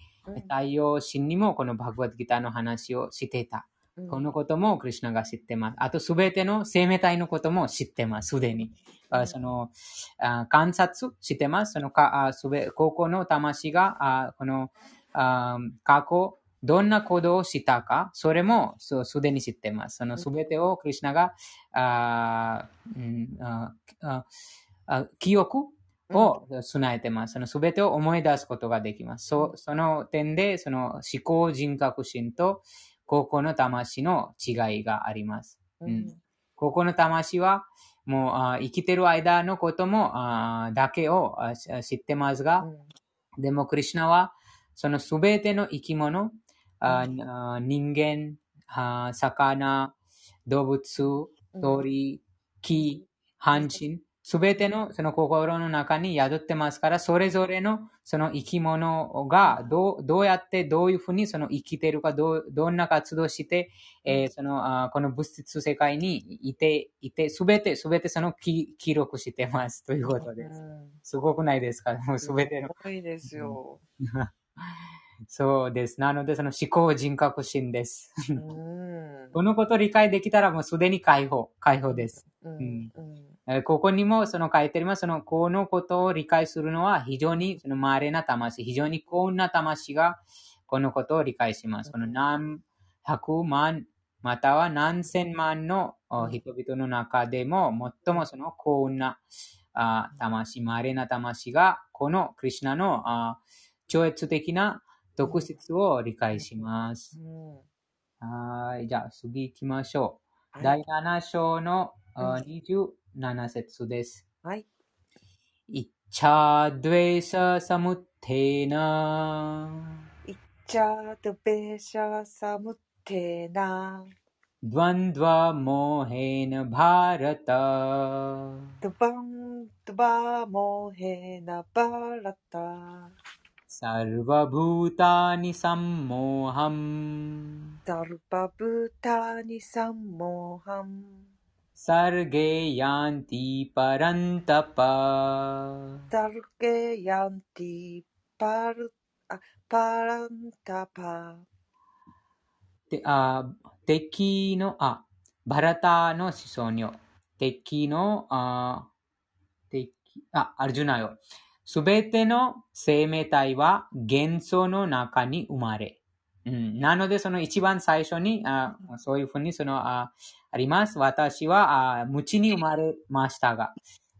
太陽神にもこのバグワッドギターの話をしていた。このこともクリュナが知ってます。あと、すべての生命体のことも知ってます、すでに。あそのあ観察してます。そのかあすべ高校の魂があこのあ過去、どんな行動をしたか、それもすでに知ってます。そのすべてをクリュナがあ、うんああ記憶を備えてます。そのすべてを思い出すことができます。そその点で、その思考人格心と高校の魂の違いがあります。うん、高校の魂は、もうあ生きてる間のこともあだけを知ってますが、うん、でもクリュナは、そのすべての生き物、あ人間あ、魚、動物、鳥、木、半身、すべてのその心の中に宿ってますから、それぞれのその生き物がどうどうやってどういうふうにその生きているか、どどんな活動して、えー、そのあこの物質世界にいて、いて、すべて、すべてその記記録してます。ということです。すごくないですか？もうすべての。すごいですよ。そうです。なので、その思考人格心です。このことを理解できたらもうすでに解放、解放です。うん、うん、ここにもその書いてあります。その、このことを理解するのは非常にその稀な魂、非常に幸運な魂がこのことを理解します。この何百万、または何千万の人々の中でも最もその幸運なあ魂、稀な魂がこのクリュナのあ超越的な特質を理解します。はい。じゃあ次行きましょう。第7章の27節です。はい。イッチャードゥエシャサムテーナイッチャードゥベシャサムテーナ द्वन्द्वा मोहेन भारत द्वन्द्वा मोहेन भारत सर्वभूतानि सम्मोहम् सर्वभूतानि सम्मोहम् सर्गे यान्ति परन्तप सर्गे यान्ति पर परन्तप であ敵の、あ、バラタの子孫よ。敵の、あ、敵、あ、アルジュナよ。 すべての生命体は元素の中に生まれ。うん、なので、その一番最初に、あそういうふうにそのああります。私はあ無知に生まれましたが、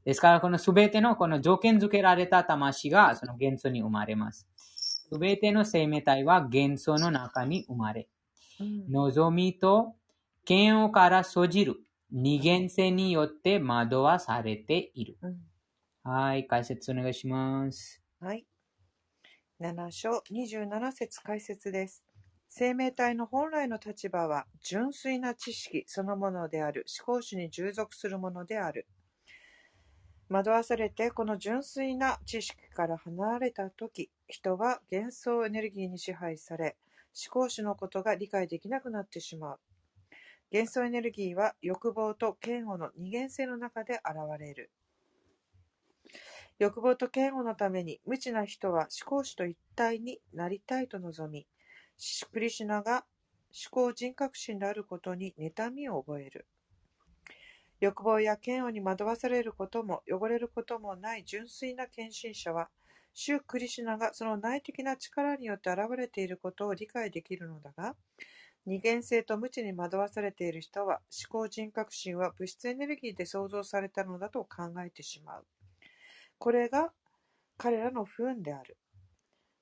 ですから、このすべてのこの条件付けられた魂がその元素に生まれます。すべての生命体は元素の中に生まれ、うん望みと嫌悪から生じる二元性によって惑わされている。うんはい、解説お願いします。はい。7章27節解説です。生命体の本来の立場は純粋な知識そのものである思考主に従属するものである。惑わされてこの純粋な知識から離れたとき、人は幻想エネルギーに支配され、思考主のことが理解できなくなってしまう。幻想エネルギーは欲望と嫌悪の二元性の中で現れる。欲望と嫌悪のために無知な人は思考主と一体になりたいと望み、クリシュナが思考人格心であることに妬みを覚える。欲望や嫌悪に惑わされることも汚れることもない純粋な献身者は、主クリシュナがその内的な力によって現れていることを理解できるのだが、二元性と無知に惑わされている人は、思考人格心は物質エネルギーで創造されたのだと考えてしまう。これが彼らの不運である。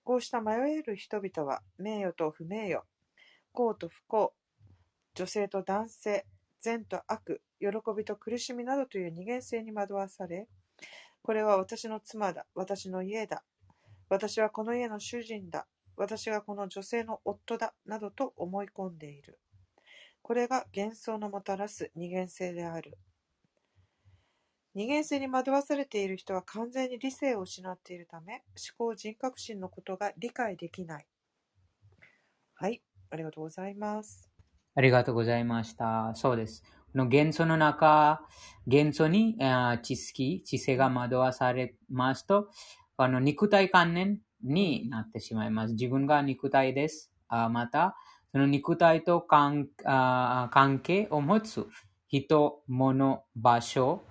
こうした迷える人々は、名誉と不名誉、幸と不幸、女性と男性、善と悪、喜びと苦しみなどという二元性に惑わされ、これは私の妻だ、私の家だ、私はこの家の主人だ、私がこの女性の夫だ、などと思い込んでいる。これが幻想のもたらす二元性である。二元性に惑わされている人は完全に理性を失っているため、思考人格心のことが理解できない。はい、ありがとうございます。ありがとうございました。そうです。この元素の中、元素に知識、知性が惑わされますと、あの肉体観念になってしまいます。自分が肉体です。あまた、その肉体と関係を持つ人、物、場所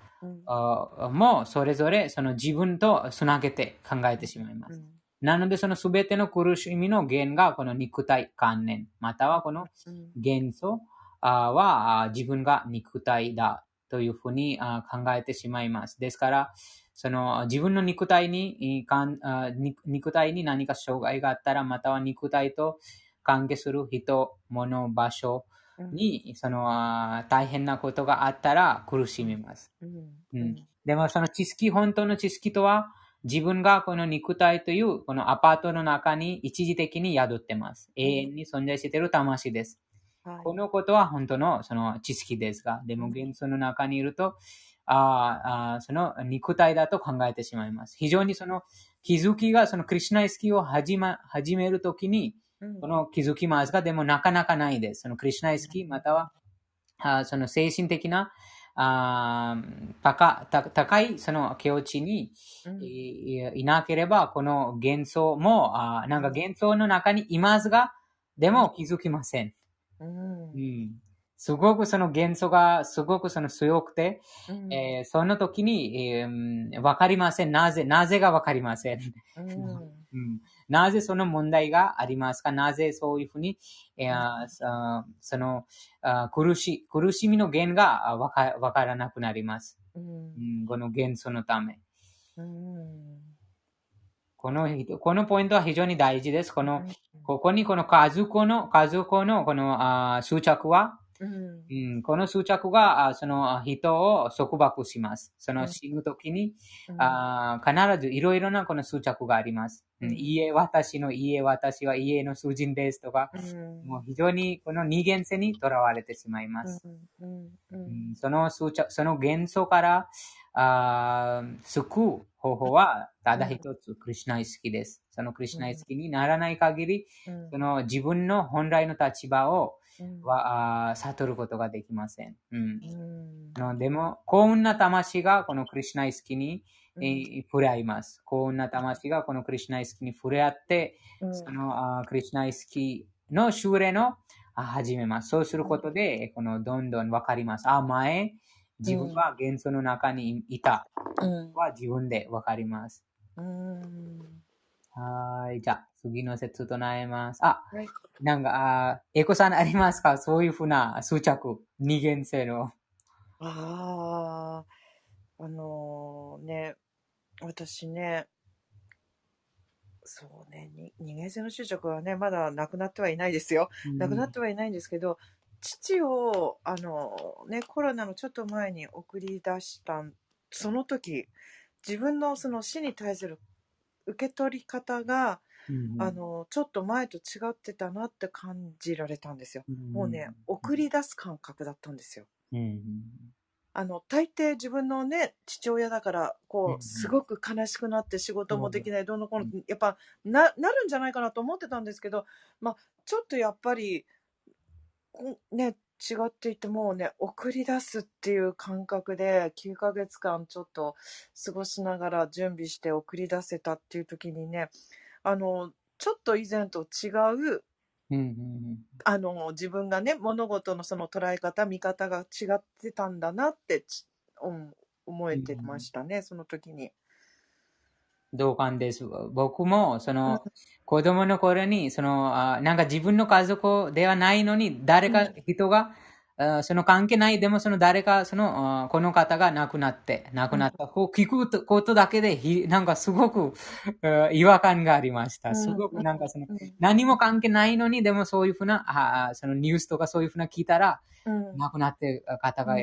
もそれぞれその自分とつなげて考えてしまいます。うんなので、そのすべての苦しみの原がこの肉体観念、またはこのうん元素あはあ自分が肉体だというふうにあ考えてしまいます。ですから、その自分の肉体に肉肉体に何か障害があったら、または肉体と関係する人、物、場所うんにそのあ大変なことがあったら苦しみます。うんうんでもその知識、本当の知識とは、自分がこの肉体というこのアパートの中に一時的に宿ってます。永遠に存在している魂です。はいこのことは本当のその知識ですが、でも元素の中にいると、あーあーその肉体だと考えてしまいます。非常にその気づきが、そのクリシュナイスキーを始,、ま、始めるときに、うんこの気づきますが、でもなかなかないです。そのクリシュナイスキー、または、あーその精神的な、あー高高高いその境地にうんいいなければ、この幻想も、あーなんか幻想の中にいますが、でも気づきません。うんうん、すごくその元素がすごくその強くて、うんえーその時に、えーわかりません。なぜ、なぜがわかりません。うん うんなぜその問題がありますかなぜそういうふうに、えーあそのあ苦し苦しみの原因があわかわからなくなります、うんうん。この元素のため。うんこのこのポイントは非常に大事です。このうんここにこの数個の、数個のこのあ執着は、うん。うん、この執着があその人を束縛します。その死ぬ時に、あー必ずいろいろなこの執着があります。うん。うん家、私の家、私は家の主人ですとか、うん。もう非常にこの二元性にとらわれてしまいます。うん。うん。ううん。ん。その執着その元素からあー救う方法はただ一つ、クリシュナイスキです。そのクリシュナイスキにならない限り、うんその自分の本来の立場をうんはあー悟ることができません。うんうんでも、幸運な魂がこのクリシュナイスキに、えー触れ合います。幸運な魂がこのクリシュナイスキに触れ合って、うんそのあークリシュナイスキの修練をあ始めます。そうすることで、このどんどんわかります。あ、前、自分は元素の中にいたうんは自分でわかります。うんはーい。じゃあ、次の説となります。あ、はいなんか、あーエコさんありますか？そういうふうな執着、二元性の。ああ、あのー私ね、そうね、に人間性の執着はね、まだなくなってはいないですよ。なくなってはいないんですけど、父を、あの、ね、コロナのちょっと前に送り出したその時、自分のその死に対する受け取り方が、うんあの、ちょっと前と違ってたなって感じられたんですよ。うんもうね、送り出す感覚だったんですよ。うんあの、大抵自分のね、父親だから、うんうん。こう、すごく悲しくなって仕事もできない、どうのこうのう、やっぱ、な、なるんじゃないかなと思ってたんですけど、まあ、ちょっとやっぱり、こね、違っていて、もうね、送り出すっていう感覚で、9ヶ月間ちょっと過ごしながら準備して送り出せたっていう時にね、あの、ちょっと以前と違う、うんうんあの、自分がね、物事のその捉え方、見方が違ってたんだなってち、うん、思えてましたね、その時に。同感です。僕も、そうん。の、子供の頃に、その、あなんか自分の家族ではないのに、誰か人が、あその関係ない、でもその誰か、その、あこの方が亡くなって、亡くなった、こう聞くことだけで、ひなんかすごく、あ違和感がありました。すごくなんかその、うん。何も関係ないのに、でもそういうふうな、あそのニュースとかそういうふうな聞いたら、うん。亡くなってる方が、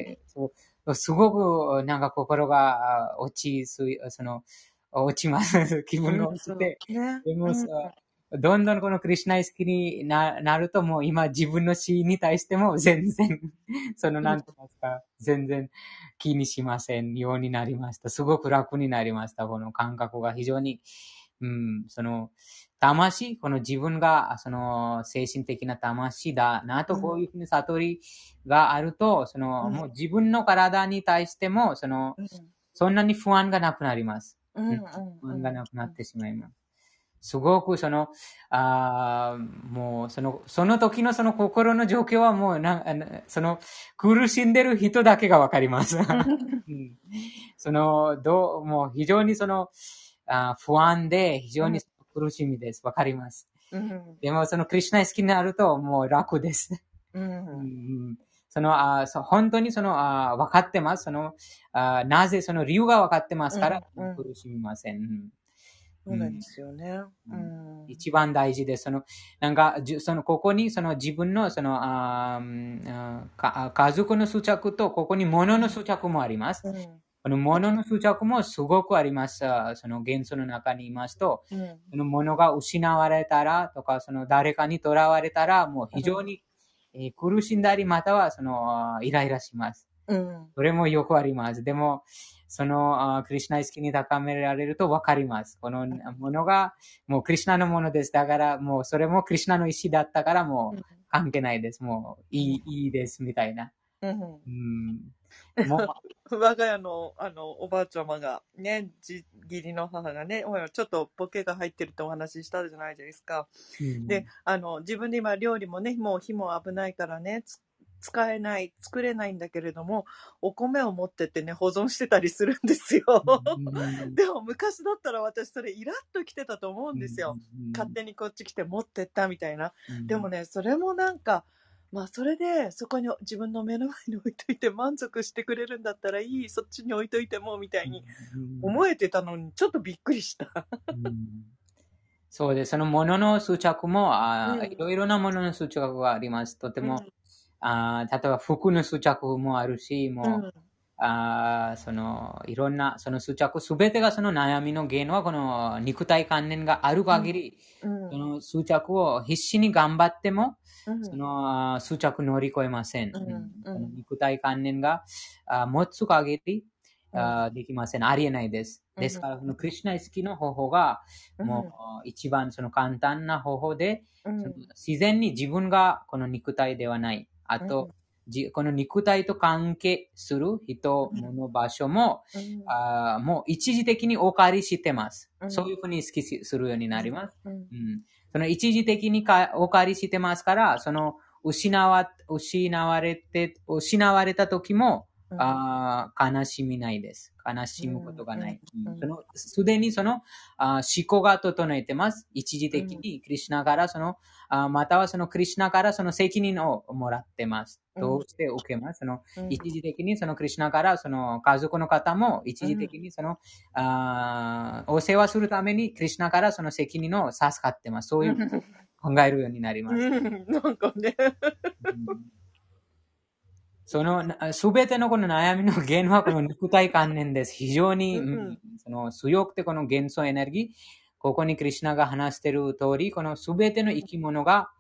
すごくなんか心があ落ちすい、その、落ちます。気分が落ちて。ね。でもさうん、どんどんこのクリシナ意識にななるともう今自分の死に対しても 全然、そのなんて言いますか、全然気にしませんようになりました。すごく楽になりました。この感覚が非常に、うん、その、魂、この自分が、その、精神的な魂だなと、うんこういうふうに悟りがあると、その、うんもう自分の体に対しても、その、うんそんなに不安がなくなります。うんうん不安がなくなってしまいます。すごくその、あーもうその、その時のその心の状況はもうな、その、苦しんでる人だけがわかります。う んその、どう、もう非常にその、あー不安で非常に苦しみです。わかります。うんでもそのクリュナ意識になるともう楽です。うんうんそのあそ本当にそのあ分かってます。そのあなぜその理由が分かってますから、うんうん苦しみません。うんそうなんですよね。ううん一番大事です。その、なんか、じゅその、ここに、その自分の、その、あか家族の執着と、ここに物の執着もあります。うんこの物の執着もすごくあります。あその元素の中にいますと、うんその物が失われたらとか、その誰かに囚われたら、もう非常に、えー苦しんだり、または、その、イライラします。うんそれもよくあります。でも、その、あクリシナ意識に高められると分かります。このものが、もうクリシナのものです。だから、もうそれもクリシナの意思だったから、もう関係ないです。もういい、いいです、みたいな。うんうん。我が家のあのおばあちゃまがねじ義理の母がねちょっとボケが入ってるってお話ししたじゃないですか。うんで、あの自分で今料理もねもう火も危ないからねつ使えない作れないんだけれどもお米を持ってってね保存してたりするんですよ。うん でも昔だったら私それイラッときてたと思うんですよ。。勝手にこっち来て持ってったみたいな。うんでも、ねそれもなんかまあそれでそこに自分の目の前に置いといて満足してくれるんだったらいいそっちに置いといてもみたいに思えてたのにちょっとびっくりした。うんそうです。そのものの執着も、あいろいろなものの執着があります。とても、あー例えば服の執着もあるし、もう、あーそのいろんなその執着すべてがその悩みの原因はこの肉体観念がある限り、うん。その執着を必死に頑張っても、うん。そのあー執着乗り越えません。肉体観念があー持つ限りあーできません。ありえないです。うん。ですから、そのクリュナ意識の方法がもう一番その簡単な方法で、自然に自分がこの肉体ではない。あと、じこの肉体と関係する人、うん物、場所も、うん。あーもう一時的にお借りしてます。うん。そういうふうに意識するようになります。うん。うん、その一時的にかお借りしてますから、その失わ失われて、失われた時も、あー悲しみないです。悲しむことがない。そのすでにそのあー思考が整えてます。一時的にクリシュナからその、あーまたはそのクリシュナからその責任をもらってます。うんどうして受けます？そのうん一時的にそのクリシュナからその家族の方も一時的にその、あーお世話するためにクリシュナからその責任を授かってます。そういうことを考えるようになります。うん、なんかね。そのすべてのこの悩みの原因はこの肉体観念です。非常に、うんうんその強くてこの元素エネルギー、ここにクリシュナが話している通り、このすべての生き物が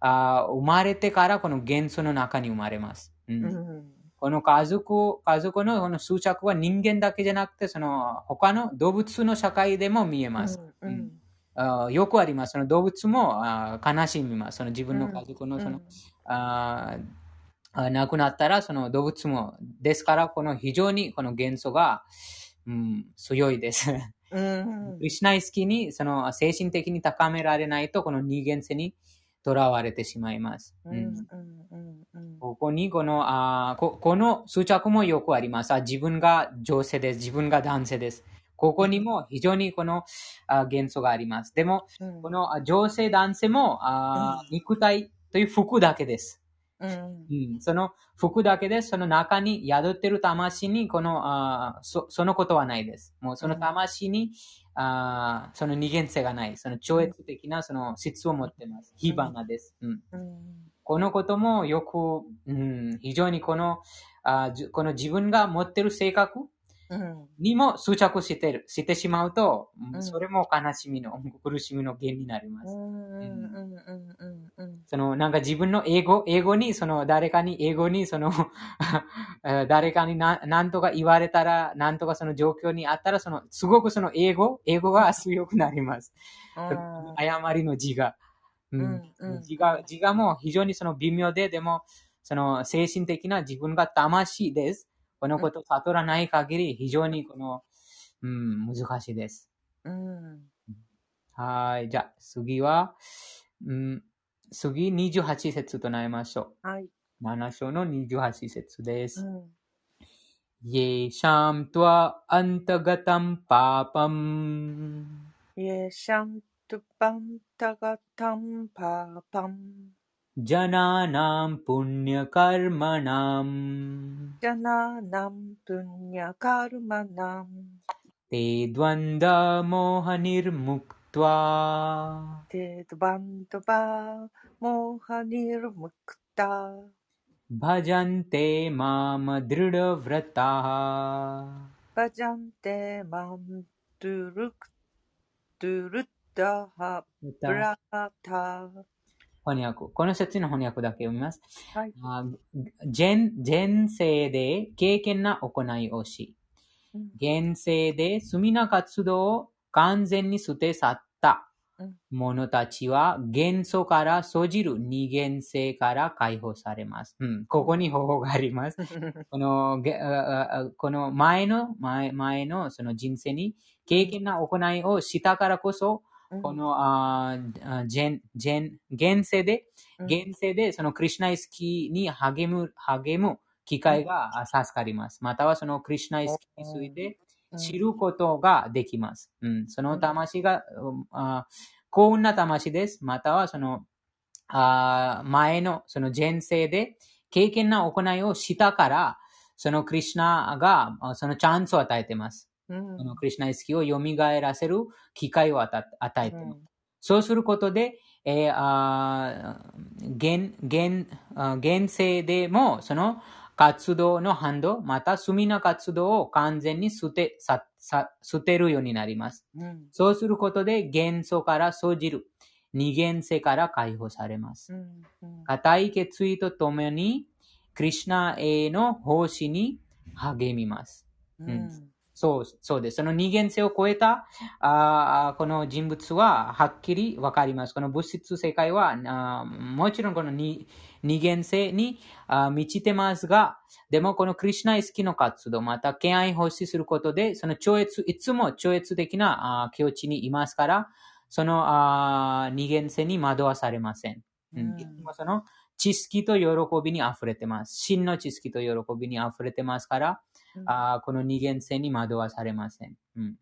あー生まれてからこの元素の中に生まれます。うんうん。この家族家族のこの執着は人間だけじゃなくて、その他の動物の社会でも見えます。うん。あーよくあります。その動物もあー悲しみます。その自分の家族のその、あーあ亡くなったらその動物もですからこの非常にこの元素が、うん、強いです。うんク。リシュナ意識にその精神的に高められないとこの二元性にとらわれてしまいます。ここにこのあーここの執着もよくありますあ。自分が女性です。自分が男性です。ここにも非常にこのあ元素があります。でも、うんこのあ女性、男性もあー肉体という服だけです。うん。うん、その服だけで、その中に宿ってる魂に、この、あーそそのことはないです。もうその魂に、あーその二元性がない。その超越的なその質を持っています。火花です。うん、うん。このこともよく、うん、非常にこの、あこの自分が持ってる性格うん。にも執着してる、してしまうと、うんうんそれも悲しみの、苦しみの原因になります。うん。うん。うん。うん。うん。そのなんか自分の英語、英語に、その誰かに英語に、その えー誰かにななんとか言われたら、なんとかその状況にあったら、そのすごくその英語、英語が強くなります。誤りの字が。うんうんうん字が字がもう非常にその微妙で、でも、その精神的な自分が魂です。このことを悟らない限り、非常にこの、うん、難しいです。うん。はい。じゃあ、次は、うん、次28節となりましょはい。う。7章の28節です。うん。 येषां त्वा अन्तगतं पापम् イエシャントパンタガタンパパン。 जनानां पुण्यकर्मणां ジャナナンプニャカルマナン。 ते ドワー。デドバンドバー、モハニルムクタ。バジャンテマムドゥルドブラタ。バジャンテマムドゥルク、ドゥルタハブラタ。翻訳。この説の翻訳だけ読みます。はい、あ前前世で経験な行いをし、現世で罪な活動を完全に捨て去ったうん者たちは元素から生じる二元性から解放されます。うん、ここに方法があります。このこの前の前前のその人生に経験な行いをしたからこそ、このああ前前現世で現世でそのクリシュナイスキーに励む、励む機会があ授かります。またはそのクリシュナイスキーについて知ることができます。うん、その魂が、うんあ幸運な魂です。またはそのあ前のその前世で経験な行いをしたから、そのクリシュナがあそのチャンスを与えています。うんそのクリシュナイスキーを蘇らせる機会を与与えています。うんそうすることで、えーあー現現あ現世でもその活動の反動、また罪な活動を完全に捨てささ捨てるようになります。うんそうすることで元素から生じる二元性から解放されます。うんうん固い決意とともに、クリシュナへの奉仕に励みます。うんそう、そうです。その二元性を超えた、あーこの人物ははっきりわかります。この物質世界は、あーもちろんこの二二元性にあー満ちてますが、でもこのクリシュナ意識の活動、また敬愛奉仕することで、その超越、いつも超越的なあー境地にいますから、そのあー二元性に惑わされません。うんうんいつもその知識と喜びに溢れてます。真の知識と喜びに溢れてますから、うんあーこの二元性に惑わされません。うん、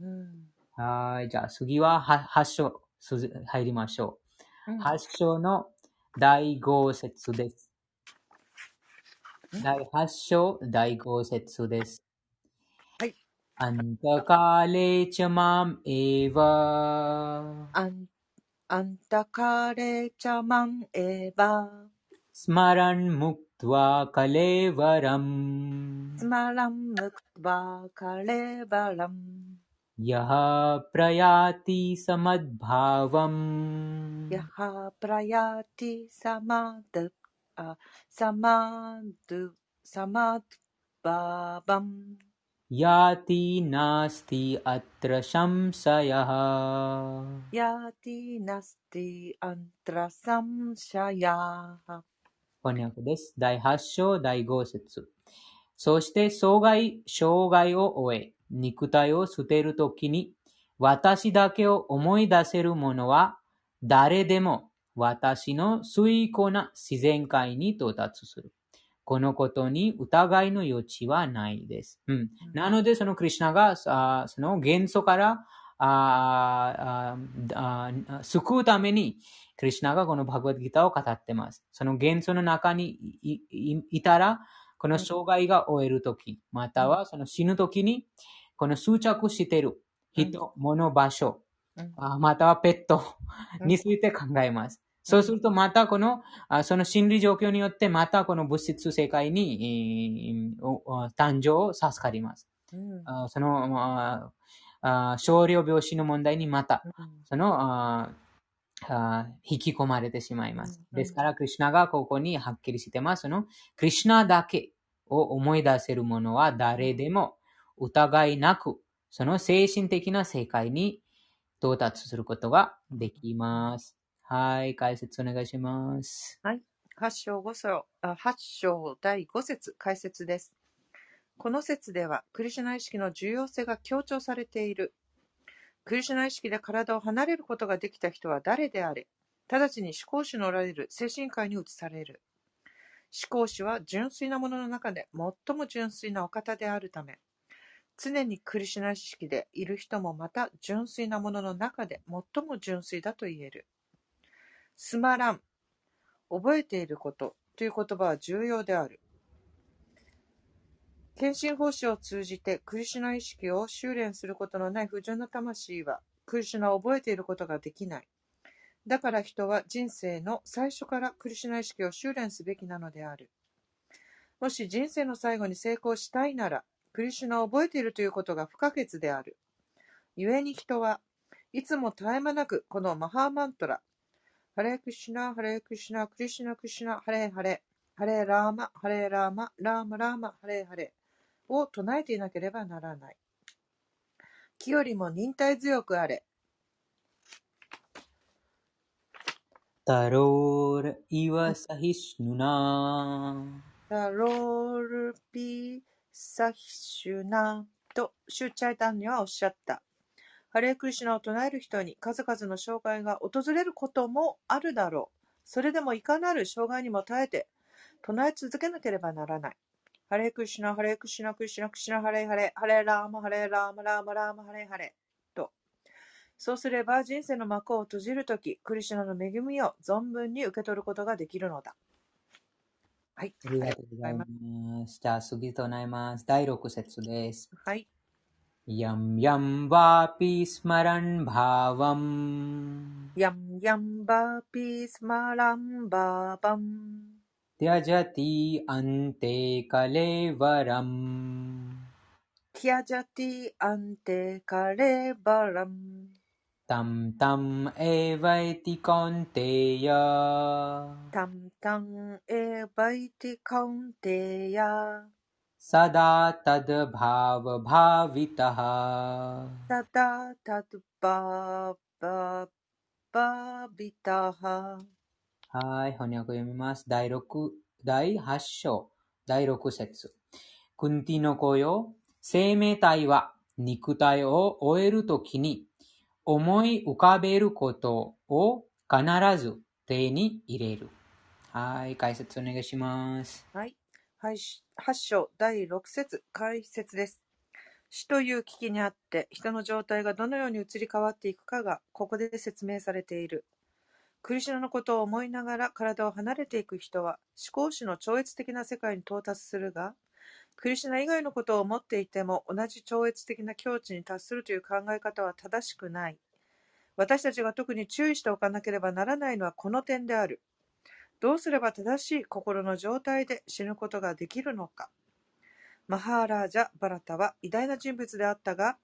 うんはい。じゃあ次はは8章す入りましょうんう。8章の第5節です。うん第8章第5節です。はい。アンタカ अन्तकारे च मम् एव स्मरन् मुक्त्वा कलेवरम्। स्मरणम् मुक्त्वा कलेवलम् यः प्रयाति समद्भावम्। यः प्रयाति समद् समद्भावम्। ティサマドあサマドサマドババン याति नास्ति अत्र संशयः ヤティナスティアントラサムシャヤ翻訳です。第8章第5節そして障害、障害を終え、肉体を捨てるときに、私だけを思い出せる者は、誰でも私の崇高な自然界に到達する。 このことに疑いの余地はないです。うん、なので、そのクリュナが、あその元素からああ救うために、クリュナがこのバグワッドギターを語ってます。その元素の中にいたら、この障害が終えるとき、またはその死ぬときに、この執着している人、物、場所、またはペットうんについて考えます。そうすると、またこの、あその心理状況によって、またこの物質世界に、誕生を授かります。うんあその、少量病死の問題にまた、その、引き込まれてしまいます。うんですから、クリュナがここにはっきりしてます。その、クリュナだけを思い出せるものは誰でも疑いなく、その精神的な世界に到達することができます。はい、解説お願いします。はい8章5章あ8章第5節解説です。この説では、クリシュナ意識の重要性が強調されている。クリシュナ意識で体を離れることができた人は誰であれ、直ちに思考主のおられる精神界に移される。思考主は純粋なものの中で最も純粋なお方であるため、常にクリシュナ意識でいる人もまた純粋なものの中で最も純粋だと言える。スマラン、覚えていることという言葉は重要である。献身奉仕を通じてクリシュナ意識を修練することのない不純な魂はクリシュナを覚えていることができない。だから人は人生の最初からクリシュナ意識を修練すべきなのである。もし人生の最後に成功したいなら、クリシュナを覚えているということが不可欠である。故に人はいつも絶え間なくこのマハーマントラ、ハレクシュナ、ハレクシュナ、クリシュナ、クリシュナ、ハレハレ、ハレラーマ、ハレラーマ、ラーマラーマ、ハレハレを唱えていなければならない。木よりも忍耐強くあれ。タロールイワサヒシヌナタロールピサヒシュナとシュチャイタンにはおっしゃった。ハレークリシュナを唱える人に数々の障害が訪れることもあるだろう。それでもいかなる障害にも耐えて唱え続けなければならない。ハレークリシュナ、ハレークリシュナ、クリシュナ、クリシュナ、ハレーハレ、ハレーラーマ、ハレーラーマ、ラーマ、ラーマ、ハレーハレ。と。そうすれば人生の幕を閉じるとき、クリシュナの恵みを存分に受け取ることができるのだ。はい。ありがとうございます。じゃあ次となります。第6節です。はい。यं यं वापि स्मरन् भावम्। यं यं वापि स्मरं भावम्। त्यजति अन्ते कलेवरम्। त्यजति अन्ते कलेवरम्। तं तम् एवैति कौन्तेय। तं तम् एवैति कौन्तेय। タンタンエバイティカウンテヤ。 सदा तद्भावभावितः タタタトバババビタハ。はい、翻訳読みます。第6、第8章、第6節。クンティの子よ、生命体は肉体を終えるときに思い浮かべることを必ず手に入れる。 はい、解説お願いします。はい。 8章第6節解説です。死という危機にあって人の状態がどのように移り変わっていくかがここで説明されている。クリシュナのことを思いながら体を離れていく人は思考主の超越的な世界に到達するが、クリシュナ以外のことを思っていても同じ超越的な境地に達するという考え方は正しくない。私たちが特に注意しておかなければならないのはこの点である。どうすれば正しい心の状態で死ぬことができるのか。マハーラージャ・バラタは偉大な人物であったが、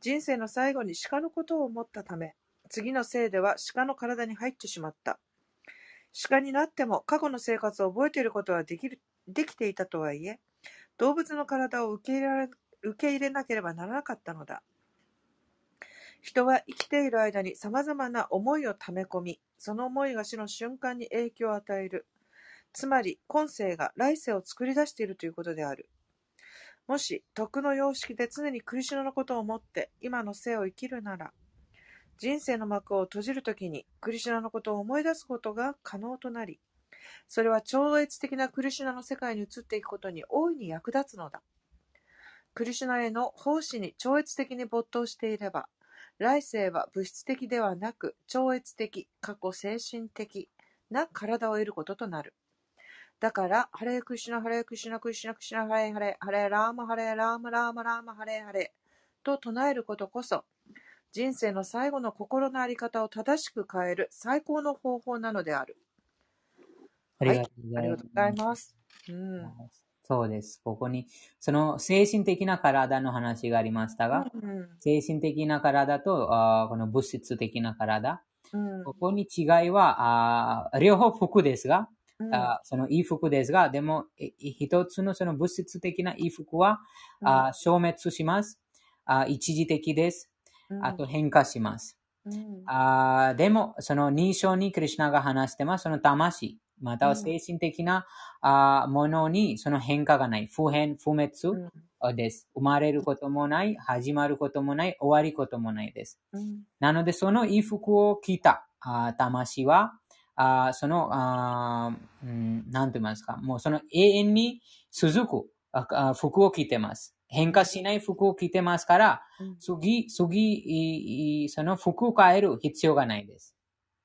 人生の最後に鹿のことを思ったため、次の生では鹿の体に入ってしまった。鹿になっても過去の生活を覚えていることはできるできていたとはいえ、動物の体を受け入れられ受け入れなければならなかったのだ。人は生きている間に様々な思いを溜め込み、その思いが死の瞬間に影響を与える。つまり、今世が来世を作り出しているということである。もし、徳の様式で常にクリシュナのことを思って今の生を生きるなら、人生の幕を閉じるときにクリシュナのことを思い出すことが可能となり、それは超越的なクリシュナの世界に移っていくことに大いに役立つのだ。クリシュナへの奉仕に超越的に没頭していれば、来世は物質的ではなく超越的、過去精神的な体を得ることとなる。だから、ハレークリシュナ、ハレークリシュナ、クリシュナ、クリシュナ、ハレーハレー、ハレーラーマ、ハレーラーマ、ラーマ、ラーマ、ハレーハレーと唱えることこそ、人生の最後の心のあり方を正しく変える最高の方法なのである。ありがとうごありがとうございます。うん。す。そうです。ここに、その精神的な体の話がありましたが、うん。精神的な体とあーこの物質的な体、うん。ここに違いは、あー両方服ですが、うんあーその衣服ですが、でも、い一つのその物質的な衣服は、あー消滅します。あー一時的です。うんあと変化します。うんあーでも、その2章にクリュナが話してます、その魂、または精神的な、あーものにその変化がない。不変、不滅うんです。生まれることもない、始まることもない、終わりこともないです。うんなので、その衣服を着たあー魂は、あーその、あーうん、なんて言いますか、もうその永遠に続くああ服を着てます。変化しない服を着てますから、うん次、次、その服を変える必要がないです。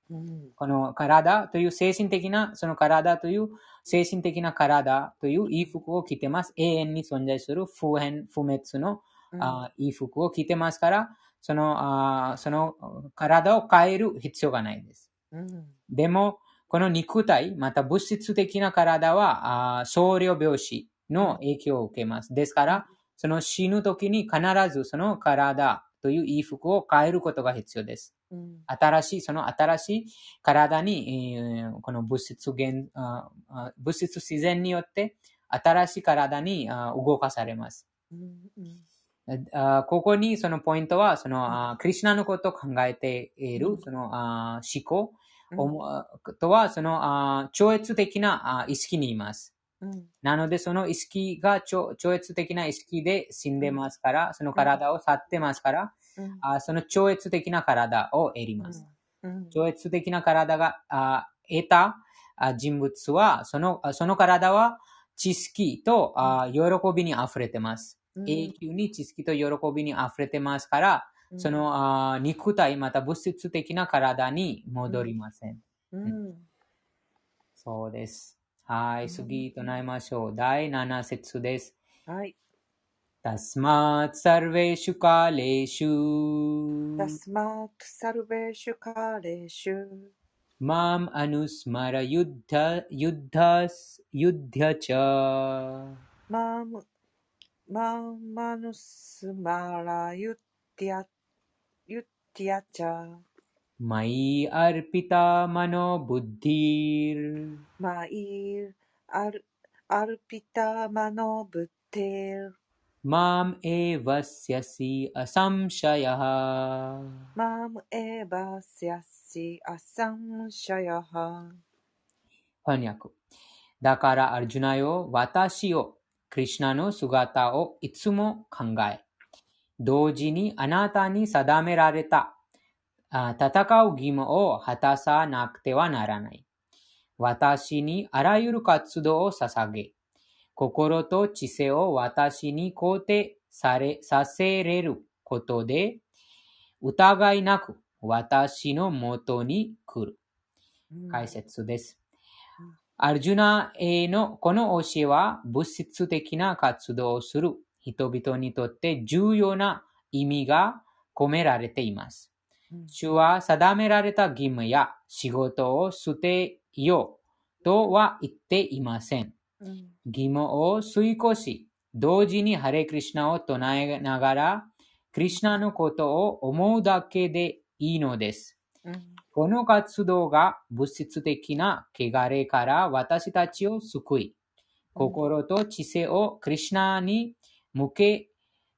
うんこの体という精神的な、その体という精神的な体という衣服を着てます。永遠に存在する不変、不滅のあ衣服を着てますから、そのあその体を変える必要がないです。うんでも、この肉体、また物質的な体は、あ少量病死の影響を受けます。ですから、その死ぬ時に必ずその体という衣服を変えることが必要です。うん。新しい、その新しい体に、えーこの物質現物質自然によって新しい体にあ動かされます。あここにそのポイントは、その、あクリシュナのことを考えているう、ん。そのあ思考、とは、そのあ超越的なあ意識にいます。うん。なので、その意識が超超越的な意識で死んでますから、その体を去ってますから、うんあその超越的な体を得ります。うん超越的な体があ得たあ人物は、そのあその体は知識とあ喜びに溢れてます。うん永久に知識と喜びに溢れてますから、うんそのあ肉体また物質的な体に戻りません。うんそうです。はい、うん次となりましょう。第7節です。はい。तस्मात् सर्वेषु कालेषु। तस्मात् सर्वेषु कालेषु। माम् अनुस्मर युद्ध युद्ध च। माम् माम् अनुस्मरयुत्युत्य च। मयि अर्पिता मनो बुद्धिर् मयि अर् अर्पिता मनो बुद्धिर् アルピタマノブテル माम् एवस्यसि असंशयः マムエバスヤシアサンシャヤハ翻訳。だから、アルジュナよ、私を、クリシュナの姿をいつも考え、同時にあなたに定められたあ戦う義務を果たさなくてはならない。 私にあらゆる活動を捧げ、 心と知性を私に肯定されさせれることで、疑いなく私のもとに来る。解説です。アルジュナへのこの教えは物質的な活動をする人々にとって重要な意味が込められています。主は定められた義務や仕事を捨てようとは言っていません。義務を遂行し、同時にハレクリシナを唱えながら、クリシナのことを思うだけでいいのです。この活動が物質的な汚れから私たちを救い、心と知性をクリシナに向け、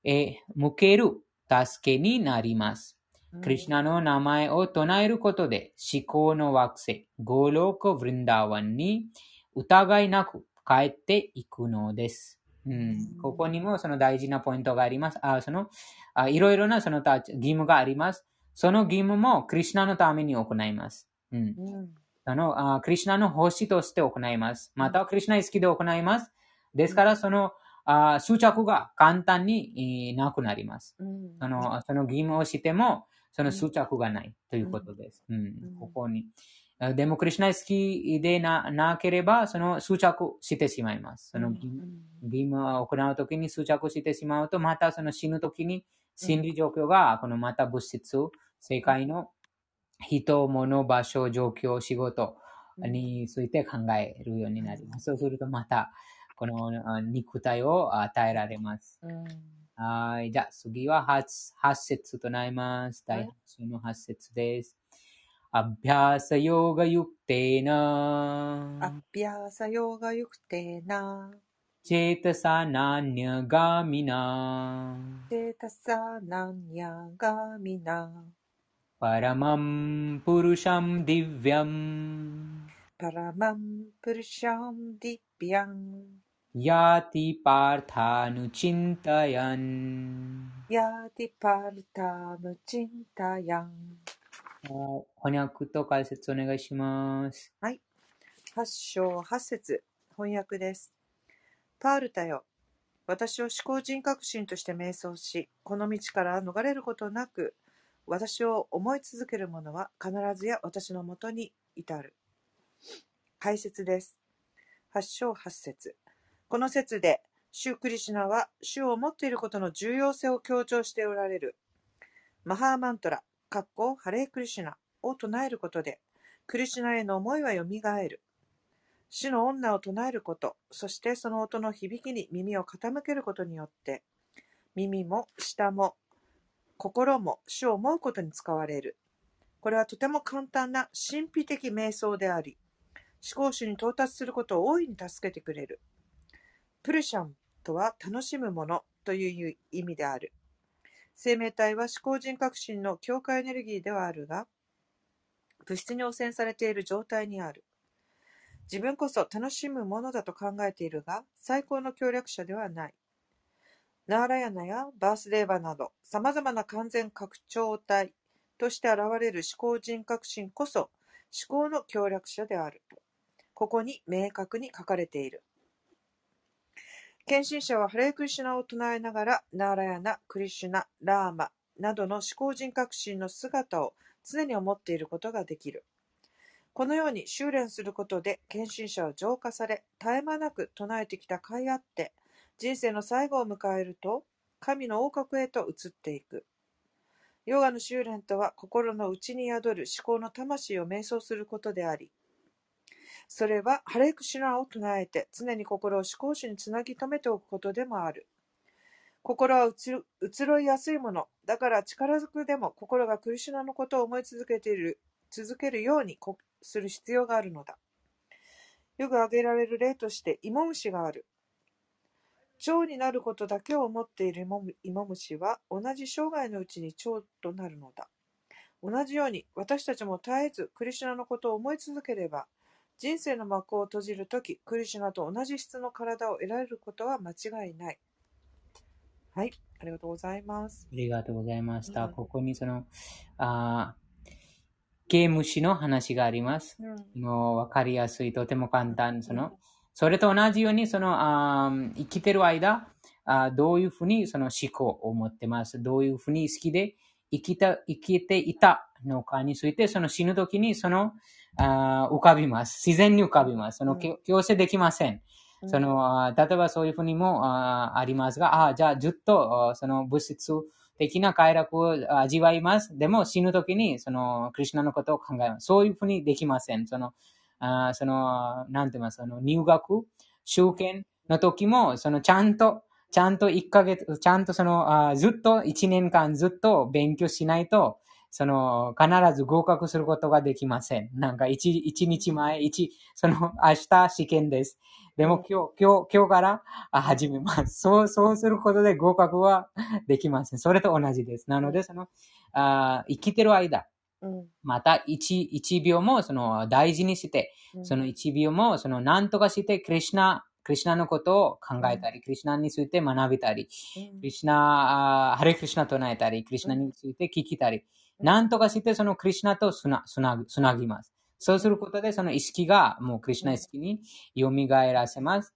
え向ける助けになります。クリシナの名前を唱えることで思考の惑星、ゴーローク・ヴリンダーワンに疑いなく帰っていくのです。うん、ここにもその大事なポイントがあります。あそのあいろいろなその義務があります。その義務もクリシナのために行います。うん、あのあクリシナの奉仕として行います。またはクリシナ意識で行います。ですから、そのあ執着が簡単にえーなくなります。そのその義務をしても、その執着がないということです。うん、ここに。あでも、クリシナ意識でななければ、その執着してしまいます。その義務を行うときに執着してしまうと、またその死ぬときに心理状況が、このまた物質、世界の人、物、場所、状況、仕事について考えるようになります。そうするとまた、このあ肉体を与えられます。はい。じゃあ次は 8, 8節となります。第8週の8節です。अभ्यासयोगयुक्तेन। अभ्यासयोगयुक्तेन। चेतसा नान्यगामिना। चेतसा नान्यगामिना। परमं पुरुषं दिव्यम् परमं पुरुषं दिव्यम् याति पार्थानुचिन्तयन्। याति पार्थानुचिन्तयन्। 翻訳と解説お願いします。八章八節翻訳です。パールタよ。私を思考人格心として瞑想し、この道から逃れることなく、私を思い続ける者は必ずや私のもとに至る。解説です。八章八節この説で、シュークリシュナは主を持っていることの重要性を強調しておられる。マハーマントラ、ハレークリシュナを唱えることで、クリシュナへの思いはよみがえる。主の女を唱えること、そしてその音の響きに耳を傾けることによって、耳も舌も心も主を思うことに使われる。これはとても簡単な神秘的瞑想であり、思考主に到達することを大いに助けてくれる。プルシャンとは楽しむものという意味である。生命体は思考人格心の強化エネルギーではあるが、物質に汚染されている状態にある。自分こそ楽しむものだと考えているが、最高の協力者ではない。ナーラヤナやバースデーバなど、様々な完全拡張体として現れる思考人格心こそ、思考の協力者である。ここに明確に書かれている。献身者はハレークリシュナを唱えながら、ナーラヤナ、クリシュナ、ラーマなどの思考人格心の姿を常に思っていることができる。このように修練することで、献身者は浄化され、絶え間なく唱えてきた甲斐あって、人生の最後を迎えると、神の王国へと移っていく。ヨガの修練とは、心の内に宿る思考の魂を瞑想することであり、それは、ハレクシュナを唱えて、常に心を思考主につなぎ止めておくことでもある。心は移ろいやすいもの。だから力ずくでも心がクリシュナのことを思い続けている、続けるようにする必要があるのだ。よく挙げられる例として、芋虫がある。蝶になることだけを思っている芋虫は、同じ生涯のうちに蝶となるのだ。同じように、私たちも絶えずクリシュナのことを思い続ければ、人生の幕を閉じるとき、クリシュナと同じ質の体を得られることは間違いない。はい、ありがとうございます。ありがとうございました。うんここにその、あ刑務士の話があります。うんもうわかりやすい、とても簡単。その、それと同じように、その、あー生きてる間、あーどういうふうにその思考を持ってます。どういうふうに好きで生きた、生きていたのかについて、その死ぬ時にその、浮かびます。自然に浮かびます。その、うん強強制できません。うんその、例えばそういうふうにもありますが、あーじゃあずっと、その物質的な快楽を味わいます。でも死ぬ時に、その、クリュナのことを考えます。そういうふうにできません。その、あーその、なんて言いますその、入学、集権の時も、その、ちゃんと、ちゃんと1ヶ月、ちゃんとその、あーずっと1年間ずっと勉強しないと、その、必ず合格することができません。なんか、一、一日前、一、その、明日試験です。でも今日、今日、今日からあ始めます。そう、そうすることで合格はできません。それと同じです。なので、その、あー生きてる間、うんまた一、一秒もその大事にして、うんその一秒もその何とかして、クリシュナ、クリシュナのことを考えたり、クリシュナについて学びたり、うんクリシュナ、ハレクリシュナ唱えたり、クリシュナについて聞きたり、うん何とかしてそのクリシュナとつなつなぎます。そうすることでその意識がもうクリシュナ意識に蘇らせます。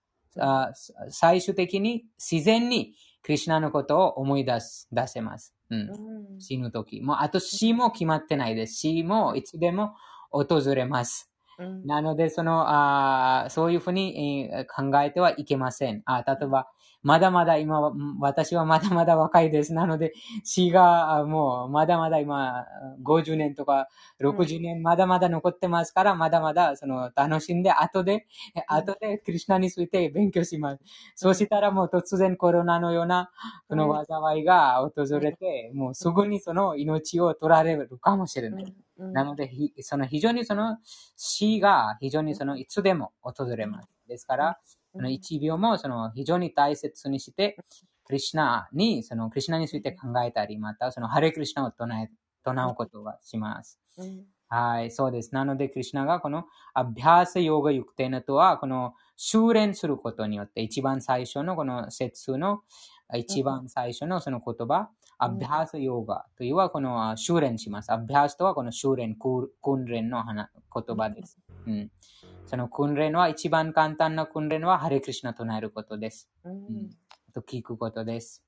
最終的に自然にクリシュナのことを思い出す、出せます。うんうん死ぬとき。もう、あと死も決まってないです。死もいつでも訪れます。うんなので、その、あーそういうふうに、えー考えてはいけません。あ例えば、まだまだ今私はまだまだ若いです。なので、死があもう、まだまだ今、50年とか60年まだまだ残ってますから、まだまだ、その、楽しんで、後で、え後で、クリュナについて勉強します。そうしたらもう突然コロナのような、その災いが訪れて、もうすぐにその命を取られるかもしれない。うんなので、ひその非常にその死が非常にそのいつでも訪れます。ですから、その1秒もその非常に大切にして、クリシュナに、そのクリナについて考えたり、またそのハレクリシュナを唱え、唱うことがします。うんはい、そうです。なので、クリシュナがこのアビャーサヨガユクテナとは、この修練することによって、一番最初のこの説の、一番最初のその言葉、アビャーサヨガというのはこの修練します。アビャーサとはこの修練、訓練の話言葉です。うん。その訓練は一番簡単な訓練はハレクリシュナ唱えることです。うんあと聞くことです。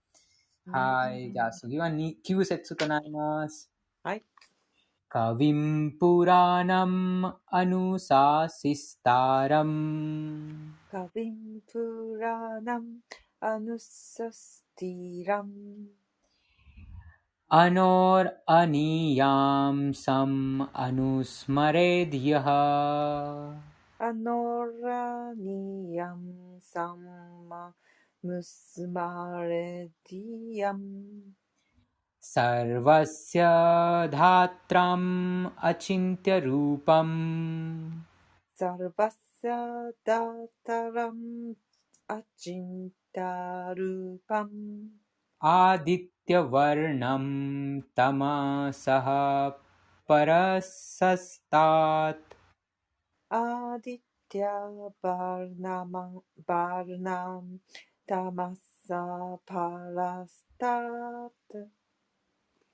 はい。じゃあ次はに9節となります。はい。 कविं पुराणम् अनुशासिस्तारम् カビンプラナムアヌサスティラム अनोरनीयां सम् अनुस्मरेद्यः नोरीयं संस्मार्दीयम् सर्वस्य धात्राम् अचिन्त्यरूपम् सर्वस्य दातरम् अचिन्त्यरूपम् आदित्यवर्णं तमसः परसस्तात् アディティアバルナマンバルナムタマサパラスタート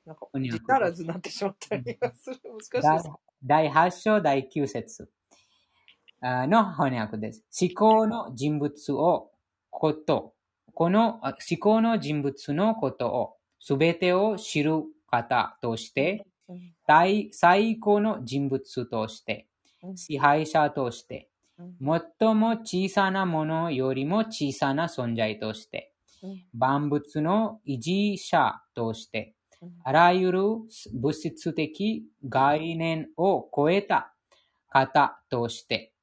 なんか翻訳字足らずになってしまった気がする。難しい第です。第8章第9節。あの翻訳です。思考の人物をこと、このあ思考の人物のことを、すべてを知る方として、うん。最最高の人物として、うん支配者として、うん。最も小さなものよりも小さな存在として、うん。万物の維持者として、うん。あらゆる物質的概念を超えた方として、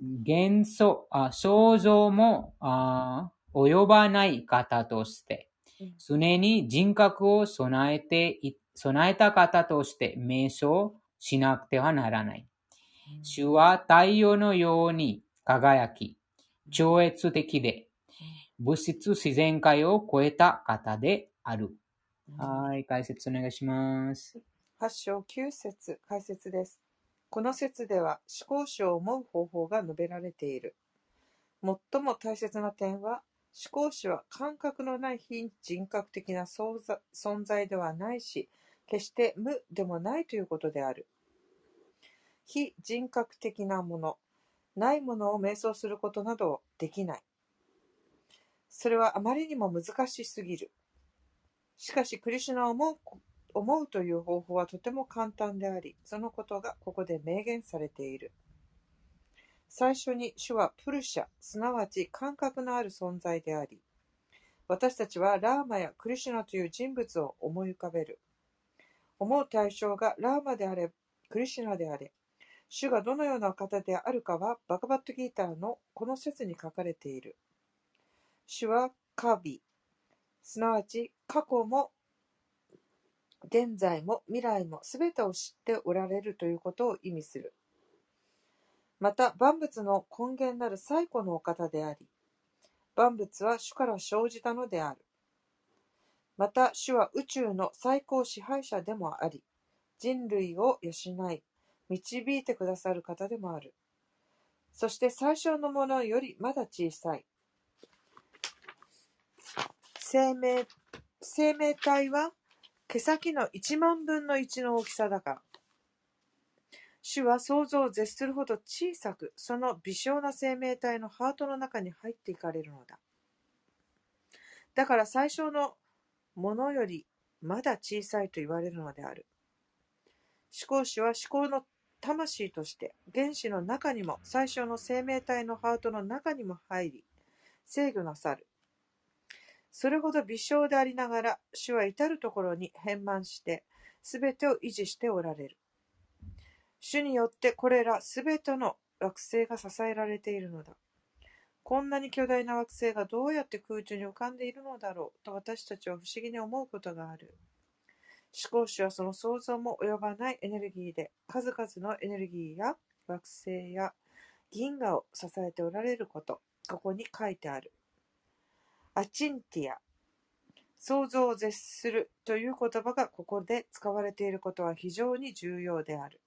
元素、あ想像もあ及ばない方としてうん、常に人格を備えてい、備えた方として名称しなくてはならない。主は太陽のように輝き、超越的で、物質自然界を超えた方である。はい、解説お願いします。8章9節解説です。この説では思考主を思う方法が述べられている。最も大切な点は、思考主は感覚のない非人格的な存在ではないし、決して無でもないということである。非人格的なもの、ないものを瞑想することなどできない。それはあまりにも難しすぎる。しかし、クリシュナを思う思うという方法はとても簡単であり、そのことがここで明言されている。最初に主はプルシャ、すなわち感覚のある存在であり、私たちはラーマやクリシュナという人物を思い浮かべる。思う対象がラーマであれ、クリシュナであれ、主がどのような方であるかはバカバットギーターのこの説に書かれている。主はカビ、すなわち過去も現在も未来もすべてを知っておられるということを意味する。また、万物の根源なる最古のお方であり、万物は主から生じたのである。また、主は宇宙の最高支配者でもあり、人類を養い、導いてくださる方でもある。そして最小のものよりまだ小さい。生命生命体は毛先の一万分の一の大きさだから。主は想像を絶するほど小さく、その微小な生命体のハートの中に入っていかれるのだ。だから最小のものよりまだ小さいと言われるのである。思考主は思考の魂として原子の中にも最小の生命体のハートの中にも入り制御なさる。それほど微小でありながら、主は至るところに変満して、すべてを維持しておられる。主によってこれらすべての惑星が支えられているのだ。こんなに巨大な惑星がどうやって空中に浮かんでいるのだろうと私たちは不思議に思うことがある。思考主はその想像も及ばないエネルギーで数々のエネルギーや惑星や銀河を支えておられること、ここに書いてある。アチンティア、想像を絶するという言葉がここで使われていることは非常に重要である。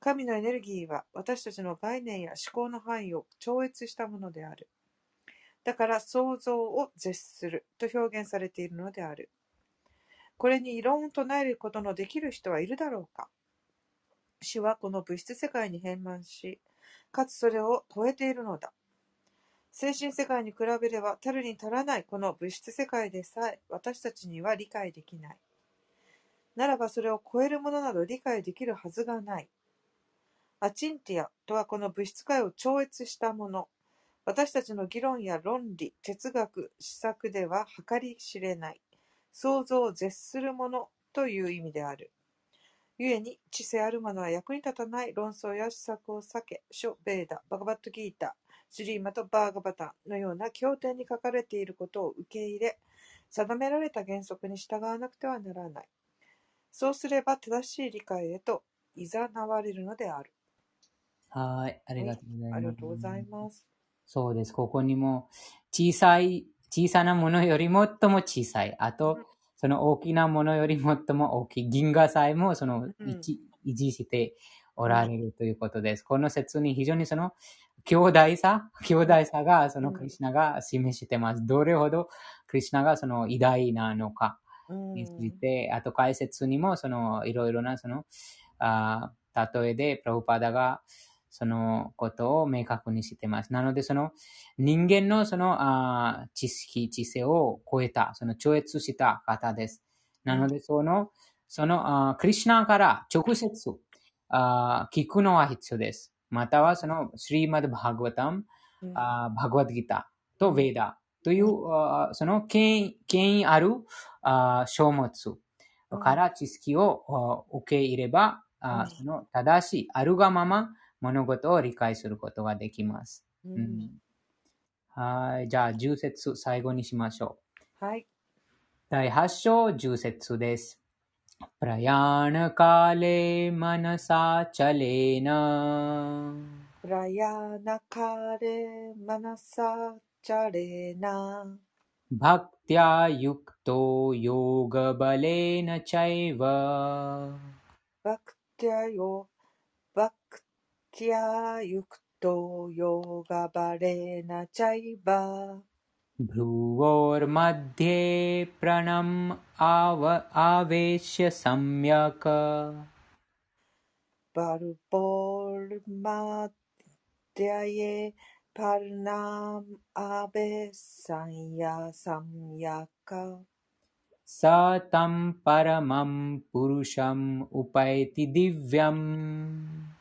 神のエネルギーは私たちの概念や思考の範囲を超越したものである。だから想像を絶すると表現されているのである。これに異論を唱えることのできる人はいるだろうか主はこの物質世界に変満し、かつそれを超えているのだ。精神世界に比べれば足るに足らないこの物質世界でさえ私たちには理解できない。ならばそれを超えるものなど理解できるはずがない。アチンティアとはこの物質界を超越したもの。私たちの議論や論理、哲学、施策では計り知れない。想像を絶するものという意味である。故に、知性あるものは役に立たない論争や施策を避け、書、ベーダ、バガバットギータ、シリーマとバーガバタのような経典に書かれていることを受け入れ、定められた原則に従わなくてはならない。そうすれば正しい理解へと誘われるのである。はい。ありがとうございます。ありがとうございます。そうです。ここにも、小さい、小さなものよりもっとも小さい。あと、その大きなものよりもっとも大きい。銀河さえもその、維持しておられるということです。この説に非常にその兄弟さ、兄弟さがそのクリュナが示してます。どれほどクリュナがその偉大なのかについて、あと解説にもそのいろいろなその、あ例えでプラブパダがそのことを明確にしてます。なので、その人間のそのあ知識、知性を超えた、その超越した方です。なので、その、その、あクリュナから直接あ聞くのは必要です。またはそのシリマド・バーグワタム、バーグワッドギターとヴェーダという、その権威ある書物から知識を受け入れば、その正しいあるがまま物事を理解することができます。うん、はい。じゃあ、10節最後にしましょう。はい。第8章10節です。प्रयाणकाले मनसा चलेन प्रयाणकाले मनसा चलेन भक्त्या युक्तो योगबलेन चैव भक्त्या त्यायुक्तो योगबलेन चैव भ्रुवोर्मध्ये प्रणम् आवेश्य सम्यक्। पर्वये पर्णाम् आवेशसंय सम्यक्। स तं परमं पुरुषम् उपैति दिव्यम्।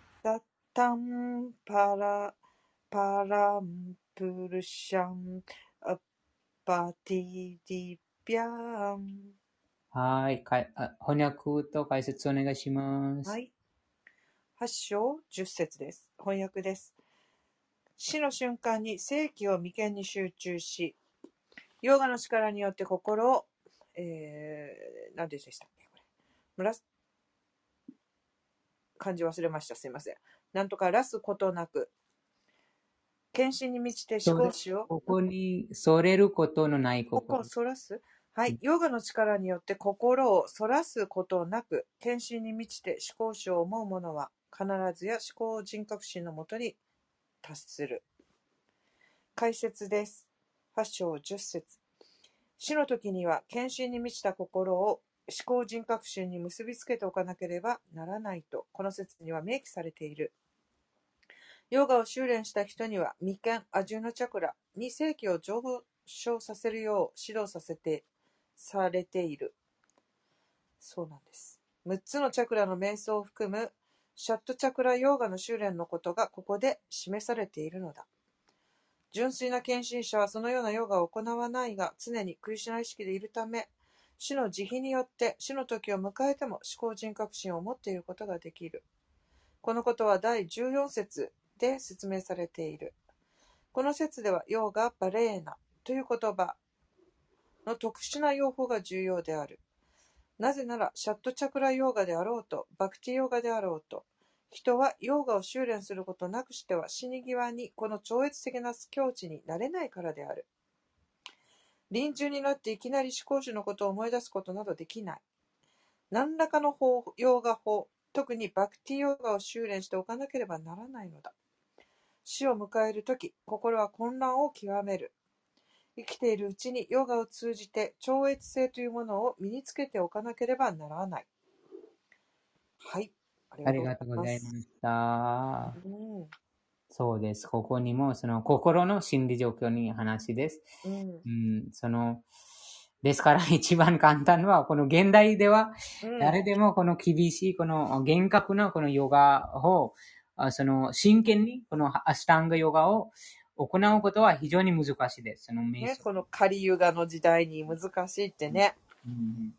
タンパラパランプルシャンアパティディビャンはい。かいあ翻訳と解説お願いします。はい。8章10節です。翻訳です。死の瞬間に正気を眉間に集中し、ヨガの力によって心を、えー、何でしたっけこれ。むらす漢字忘れました。すいません。なんとからすことなく、献身に満ちて思考しを、ここに、それることのないここ心を。そらす？はい。ヨガの力によって心をそらすことなく、献身に満ちて思考しを思う者は、必ずや思考人格心のもとに達する。解説です。8章10節死の時には、献身に満ちた心を思考人格心に結びつけておかなければならないと、この説には明記されている。ヨガを修練した人には、眉間、アジュのチャクラに正気を上昇させるよう指導させて、されている。そうなんです。6つのチャクラの瞑想を含むシャットチャクラヨーガの修練のことがここで示されているのだ。純粋な献身者はそのようなヨガを行わないが、常にクリシナ意識でいるため、死の慈悲によって死の時を迎えても思考人格心を持っていることができる。このことは第14節で説明されている。この説では、ヨーガ・バレーナという言葉の特殊な用法が重要である。なぜなら、シャットチャクラヨーガであろうと、バクティヨーガであろうと、人はヨーガを修練することなくしては死に際にこの超越的な境地になれないからである。臨終になっていきなり思考主のことを思い出すことなどできない。何らかの法ヨーガ法、特にバクティヨーガを修練しておかなければならないのだ。死を迎えるとき、心は混乱を極める。生きているうちにヨガを通じて超越性というものを身につけておかなければならない。はい。ありがとうございます。した。うん。そうです。ここにも、その心の心理状況に話です。うん。うん、その、ですから 一番簡単は、この現代では、うん誰でもこの厳しい、この厳格なこのヨガを、あその真剣にこのアシュタンガヨガを行うことは非常に難しいです。その瞑ね、想。このカリユガの時代に難しいってね。うん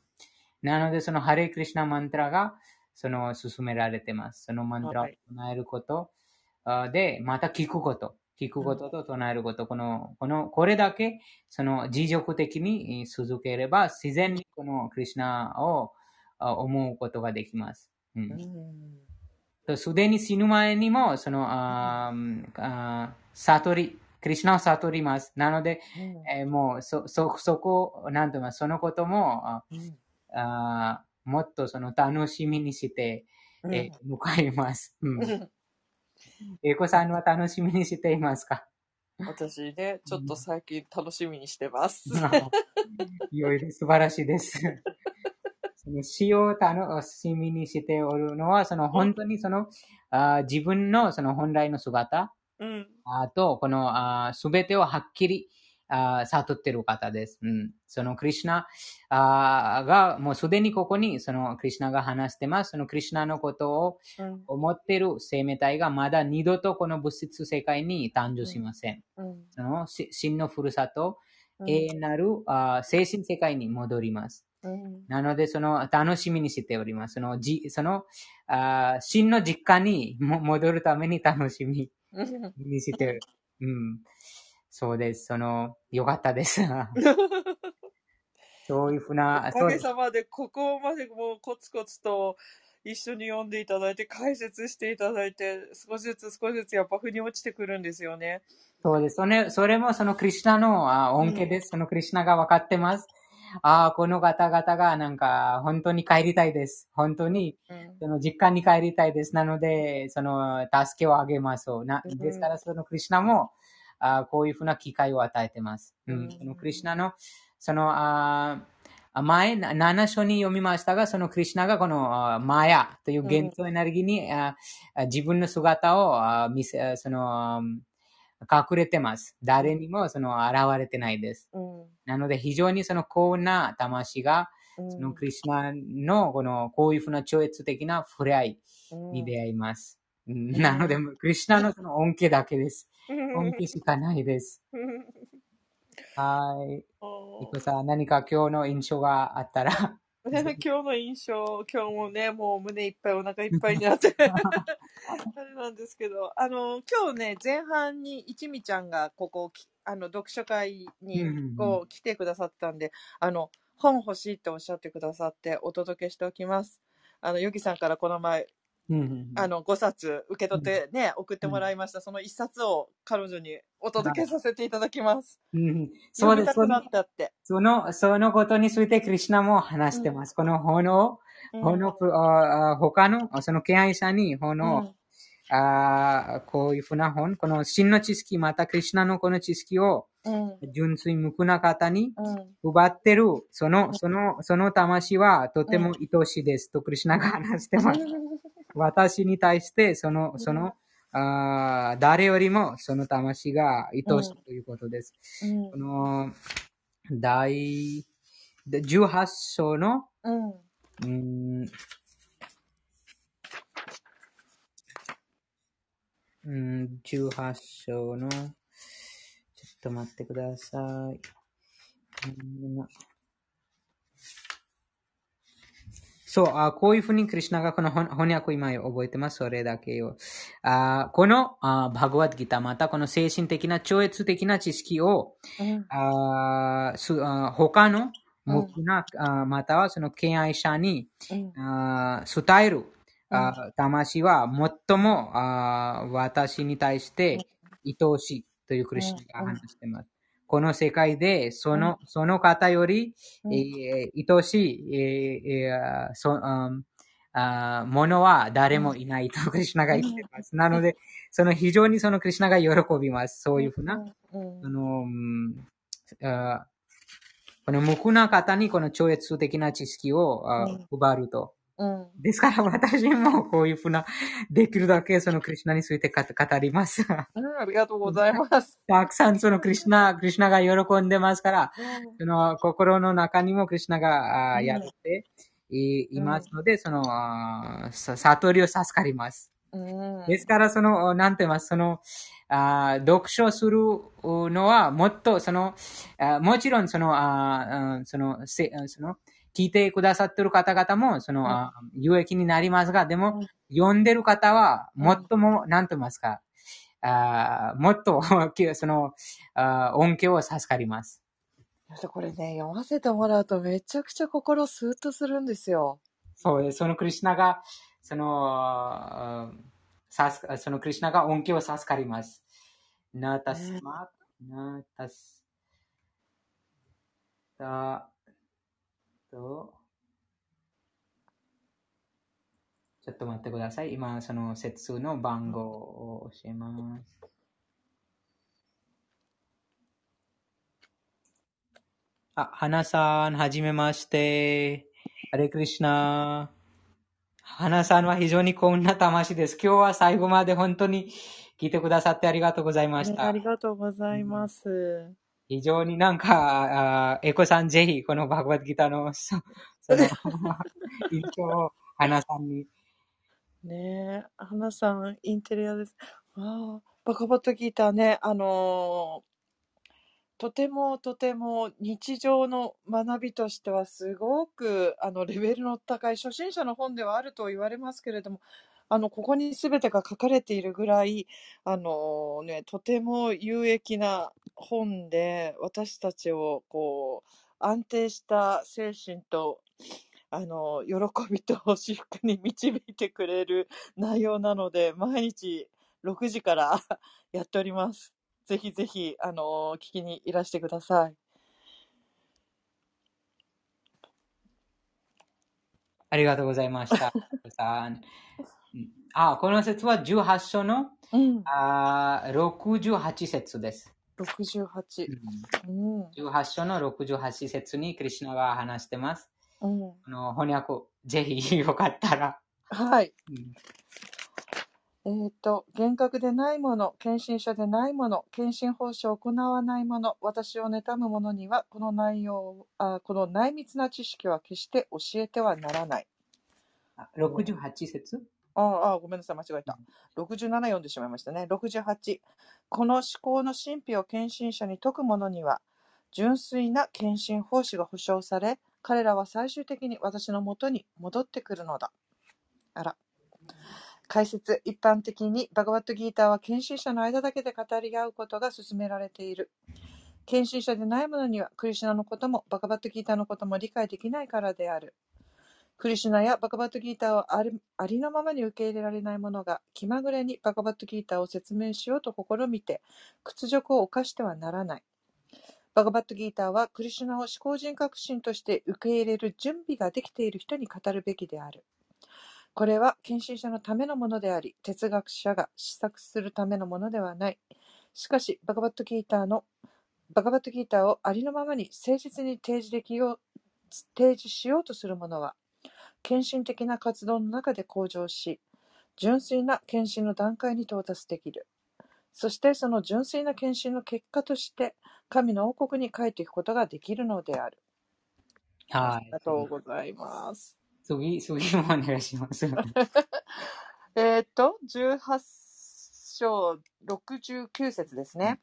なので、そのハレクリシナマントラが、その進められてます。そのマントラをはい唱えること、あで、また聞くこと。聞くことと唱えること。この、この、これだけ、その持続的にえー続ければ、自然にこのクリシナをあ思うことができます。うんうん。とすでに死ぬ前にも、その、あーあー悟り、クリシナを悟ります。なので、えーもう、そ、そ、そこ、なんと言いますそのことも、あうんあーもっとその楽しみにして、うんえー向かいます。う。うんん 英子さんは楽しみにしていますか？私ね、ちょっと最近楽しみにしてます。いろいろ素晴らしいです。その死を楽しみにしておるのは、その本当にその、あー自分のその本来の姿、うん。あと、このすべてをはっきりあー悟っている方です。うん、そのクリシナあーが、もうすでにここにそのクリシナが話してます。そのクリシナのことをうん。思っている生命体がまだ二度とこの物質世界に誕生しません。うん。そのし真のふるさと、うん永遠なるあー精神世界に戻ります。うん。なので、その楽しみにしております。そのじそのあー真の実家にも戻るために楽しみうんにしてる。うん。そうです。その、よかったです。そういうふうな、おかげ。さまで、ここまでもうコツコツと一緒に読んでいただいて、解説していただいて、少しずつ少しずつやっぱ腑に落ちてくるんですよね。そうです。それそれもそのクリシナのあ恩恵です。そのクリシナが分かってます。ああ、この方々がなんか本当に帰りたいです。本当にうん。その実家に帰りたいです。なので、その助けをあげます。なうんですから、そのクリシナもあこういうふうな機会を与えてます。ううんん、そのクリシナの、そのああ前、な7章に読みましたが、そのクリシナがこのあマヤという幻想エネルギーに、ああ自分の姿をあ見せ、その、うん隠れてます。誰にもその現れてないです。うんなので非常にその高な魂が、うんそのクリシナのこのこういうふうな超越的な触れ合いに出会います。うんなので、クリシナのその恩恵だけです。恩恵しかないです。はい。いこさん、何か今日の印象があったら、ね 今日の印象、今日もね、もう胸いっぱいお腹いっぱいになって、あれなんですけど、あの、今日ね、前半に一味ちゃんがここ、きあの、読書会にこう来てくださってたんで、あの、本欲しいっておっしゃってくださってお届けしておきます。あの、ヨギさんからこの前、うんうんうんあの、5冊受け取ってね、送ってもらいました。その1冊を彼女にお届けさせていただきます。うんうんそうです。その。その、そのことについてクリシナも話してます。この本を、うん他の、その敬愛者に本を、あーこういうふうな本、この真の知識、またクリシナのこの知識をうん。純粋無垢な方にうん。奪ってる、その、その、その魂はとても愛しいですとクリシナが話してます。私に対して、その、その、あー誰よりもその魂が愛しいということです。うんこの、第、で18章の、うん。うーん、うん、18章の、ちょっと待ってください。うんそう、あこういうふうにクリュナがこの翻翻訳を今覚えてます。それだけを。あこのあバグワッドギター、またこの精神的な超越的な知識を、うん。あすあ他の無垢な、あまたはその敬愛者にうん。あ伝える、あ魂は最もあ私に対して愛おしいというクリスチャンが話しています。この世界でその,、その方より、うんえー愛しい、えーえーあそああものは誰もいないとクリスナが言っています。なので、その非常にそのクリスナが喜びます。そういうふうな、うんあの、うんあこの無垢な方にこの超越的な知識をあうん配ると。うん。ですから私もこういうふうな、できるだけそのクリュナについて語語ります。うんありがとうございます。たくさんそのクリュナ、クリュナが喜んでますから、その心の中にもクリュナがやっていいますので、そのあさ悟りを授かります。うん。ですから、その、なんて言います、その、あ読書するのは、もっと、その、あもちろん、その、あうんその、せその、聞いてくださってる方々も、その、あ有益になりますが、でもうん、読んでる方は、うんもっとも、なんと言いますか、あもっと、その、あ恩恵を授かります。これね、読ませてもらうとめちゃくちゃ心スーッとするんですよ。そうです。そのクリュナが、その、あさすそのクリュナが恩恵を授かります。なたすま、なたす、た、と、ちょっと待ってください。今、その節数の番号を教えます。あ、花さん、はじめまして。ハレクリシナ。花さんは非常にこんな魂です。今日は最後まで本当に聞いてくださってありがとうございました。ありがとうございます。非常になんか、あエコさんぜひこのバグワッドギターのそその 印象を花さんに。ねえ、花さん、インテリアです。ああ、バカバットギターね、あのーとてもとても日常の学びとしてはすごくあのレベルの高い初心者の本ではあると言われますけれども、あのここに全てが書かれているぐらい、あのね、とても有益な本で私たちをこう安定した精神とあの喜びと至福に導いてくれる内容なので毎日6時から やっております。ぜひぜひ、あの聞きにいらしてください。ありがとうございました。さんあ、この説は18章のうん。あ68節です。68。うんうん。18章の68節にクリシュナが話してます。うん。あの翻訳、ぜひよかったら。はい。うんえっ、と、厳格でないもの、献身者でないもの、献身奉仕を行わないもの、私を妬む者には、この内容、あこの内密な知識は決して教えてはならない。あ68節？ああ、ごめんなさい、間違えた。67読んでしまいましたね。68。この思考の神秘を献身者に説く者には、純粋な献身奉仕が保証され、彼らは最終的に私のもとに戻ってくるのだ。あら。解説。一般的にバガバットギーターは献身者の間だけで語り合うことが勧められている。献身者でない者には、クリシュナのこともバガバットギーターのことも理解できないからである。クリシュナやバガバットギーターをありありのままに受け入れられない者が気まぐれにバガバットギーターを説明しようと試みて屈辱を犯してはならない。バガバットギーターはクリシュナを思考人革新として受け入れる準備ができている人に語るべきである。これは献身者のためのものであり、哲学者が試作するためのものではない。しかし、バガバットギーターのバガバットギーターをありのままに誠実に提示できよう提示しようとする者は、献身的な活動の中で向上し、純粋な献身の段階に到達できる。そしてその純粋な献身の結果として、神の王国に帰っていくことができるのである。はいあり。がとうございます。次、次もお願いします。えーっと、18章69節ですね。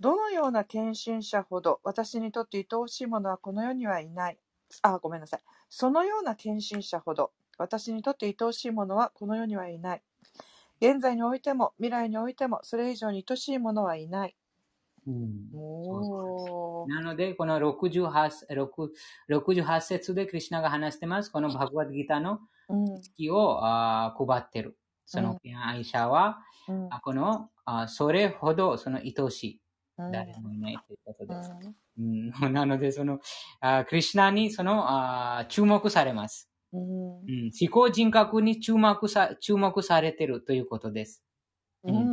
どのような献身者ほど私にとって愛おしいものはこの世にはいない。あ、ごめんなさい。そのような献身者ほど私にとって愛おしいものはこの世にはいない。現在においても未来においてもそれ以上に愛しいものはいない。うんおーなので、この68、6 68節でクリシュナが話してます。このバグワッドギターのうん木をあー配ってる。その愛者は、うんあこのあそれほどその愛しいうん誰もいないということです。うん。うん、なので、そのあクリシュナにそのあ注目されます、うん。うん。思考人格に注目さ注目されてるということです。うん。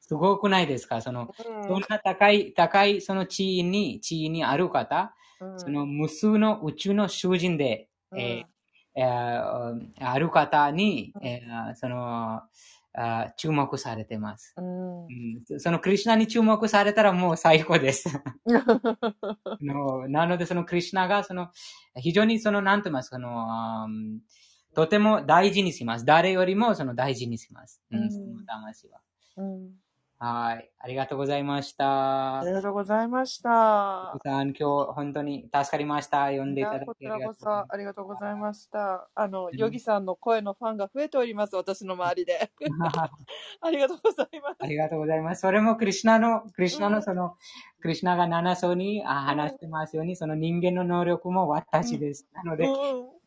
すごくないですか？その、そんな高い、高いその地位に、地位にある方、うん。その無数の宇宙の囚人で、うん。えーえーある方に、えーそのあ注目されてます、うんうん。そのクリシュナに注目されたらもう最高です。のなので、そのクリシュナが、その、非常にその、なんと言いますか、その、とても大事にします。誰よりもその大事にします。うん、うんその魂は。うんはい。ありがとうございましたあ。りがとうございました。さん、今日本当に助かりました。読んでいただきこちらこそありがとうございました。あの、んヨギさんの声のファンが増えております、私の周りで。ありがとうございます。ありがとうございます。それもクリシュナの、クリシュナのその、クリシュナが7層にあ話してますように、その人間の能力も私です。なので、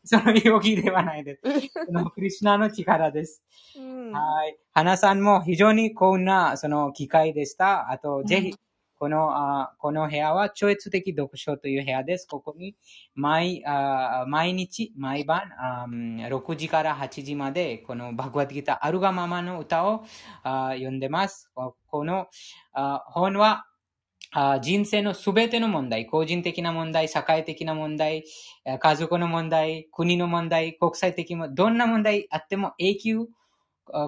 そのヨギではないです。そのクリシュナの力です。うん。はい。花さんも非常に幸運なその機会でした。あと、ぜひ、この、あこの部屋は超越的読書という部屋です。ここに毎あ毎日、毎晩あうん6時から8時まで、このバグワッドギター、アルガママの歌をあ読んでます。ここのあ本はあ人生のすべての問題、個人的な問題、社会的な問題、家族の問題、国の問題、国際的も、どんな問題あっても永久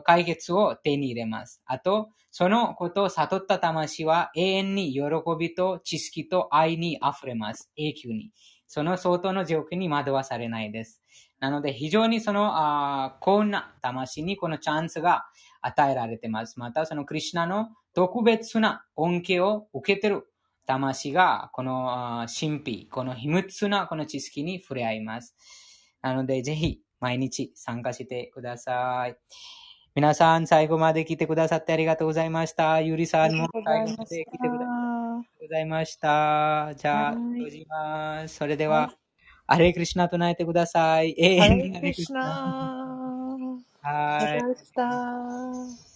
解決を手に入れます。あと、そのことを悟った魂は永遠に喜びと知識と愛に溢れます。永久に。その相当の状況に惑わされないです。なので、非常にそのあ幸運な魂にこのチャンスが与えられてます。また、そのクリュナの特別な恩恵を受けている魂が、このあ神秘、この秘密なこの知識に触れ合います。なので、ぜひ、毎日参加してください。皆さん、最後まで来てくださってありがとうございました。ゆりさんも最後まで来てくださってありがとうございました。じゃあ、はい閉じます。それでは、アレイクリシュナ唱えてください。永遠にハレクリシナはい。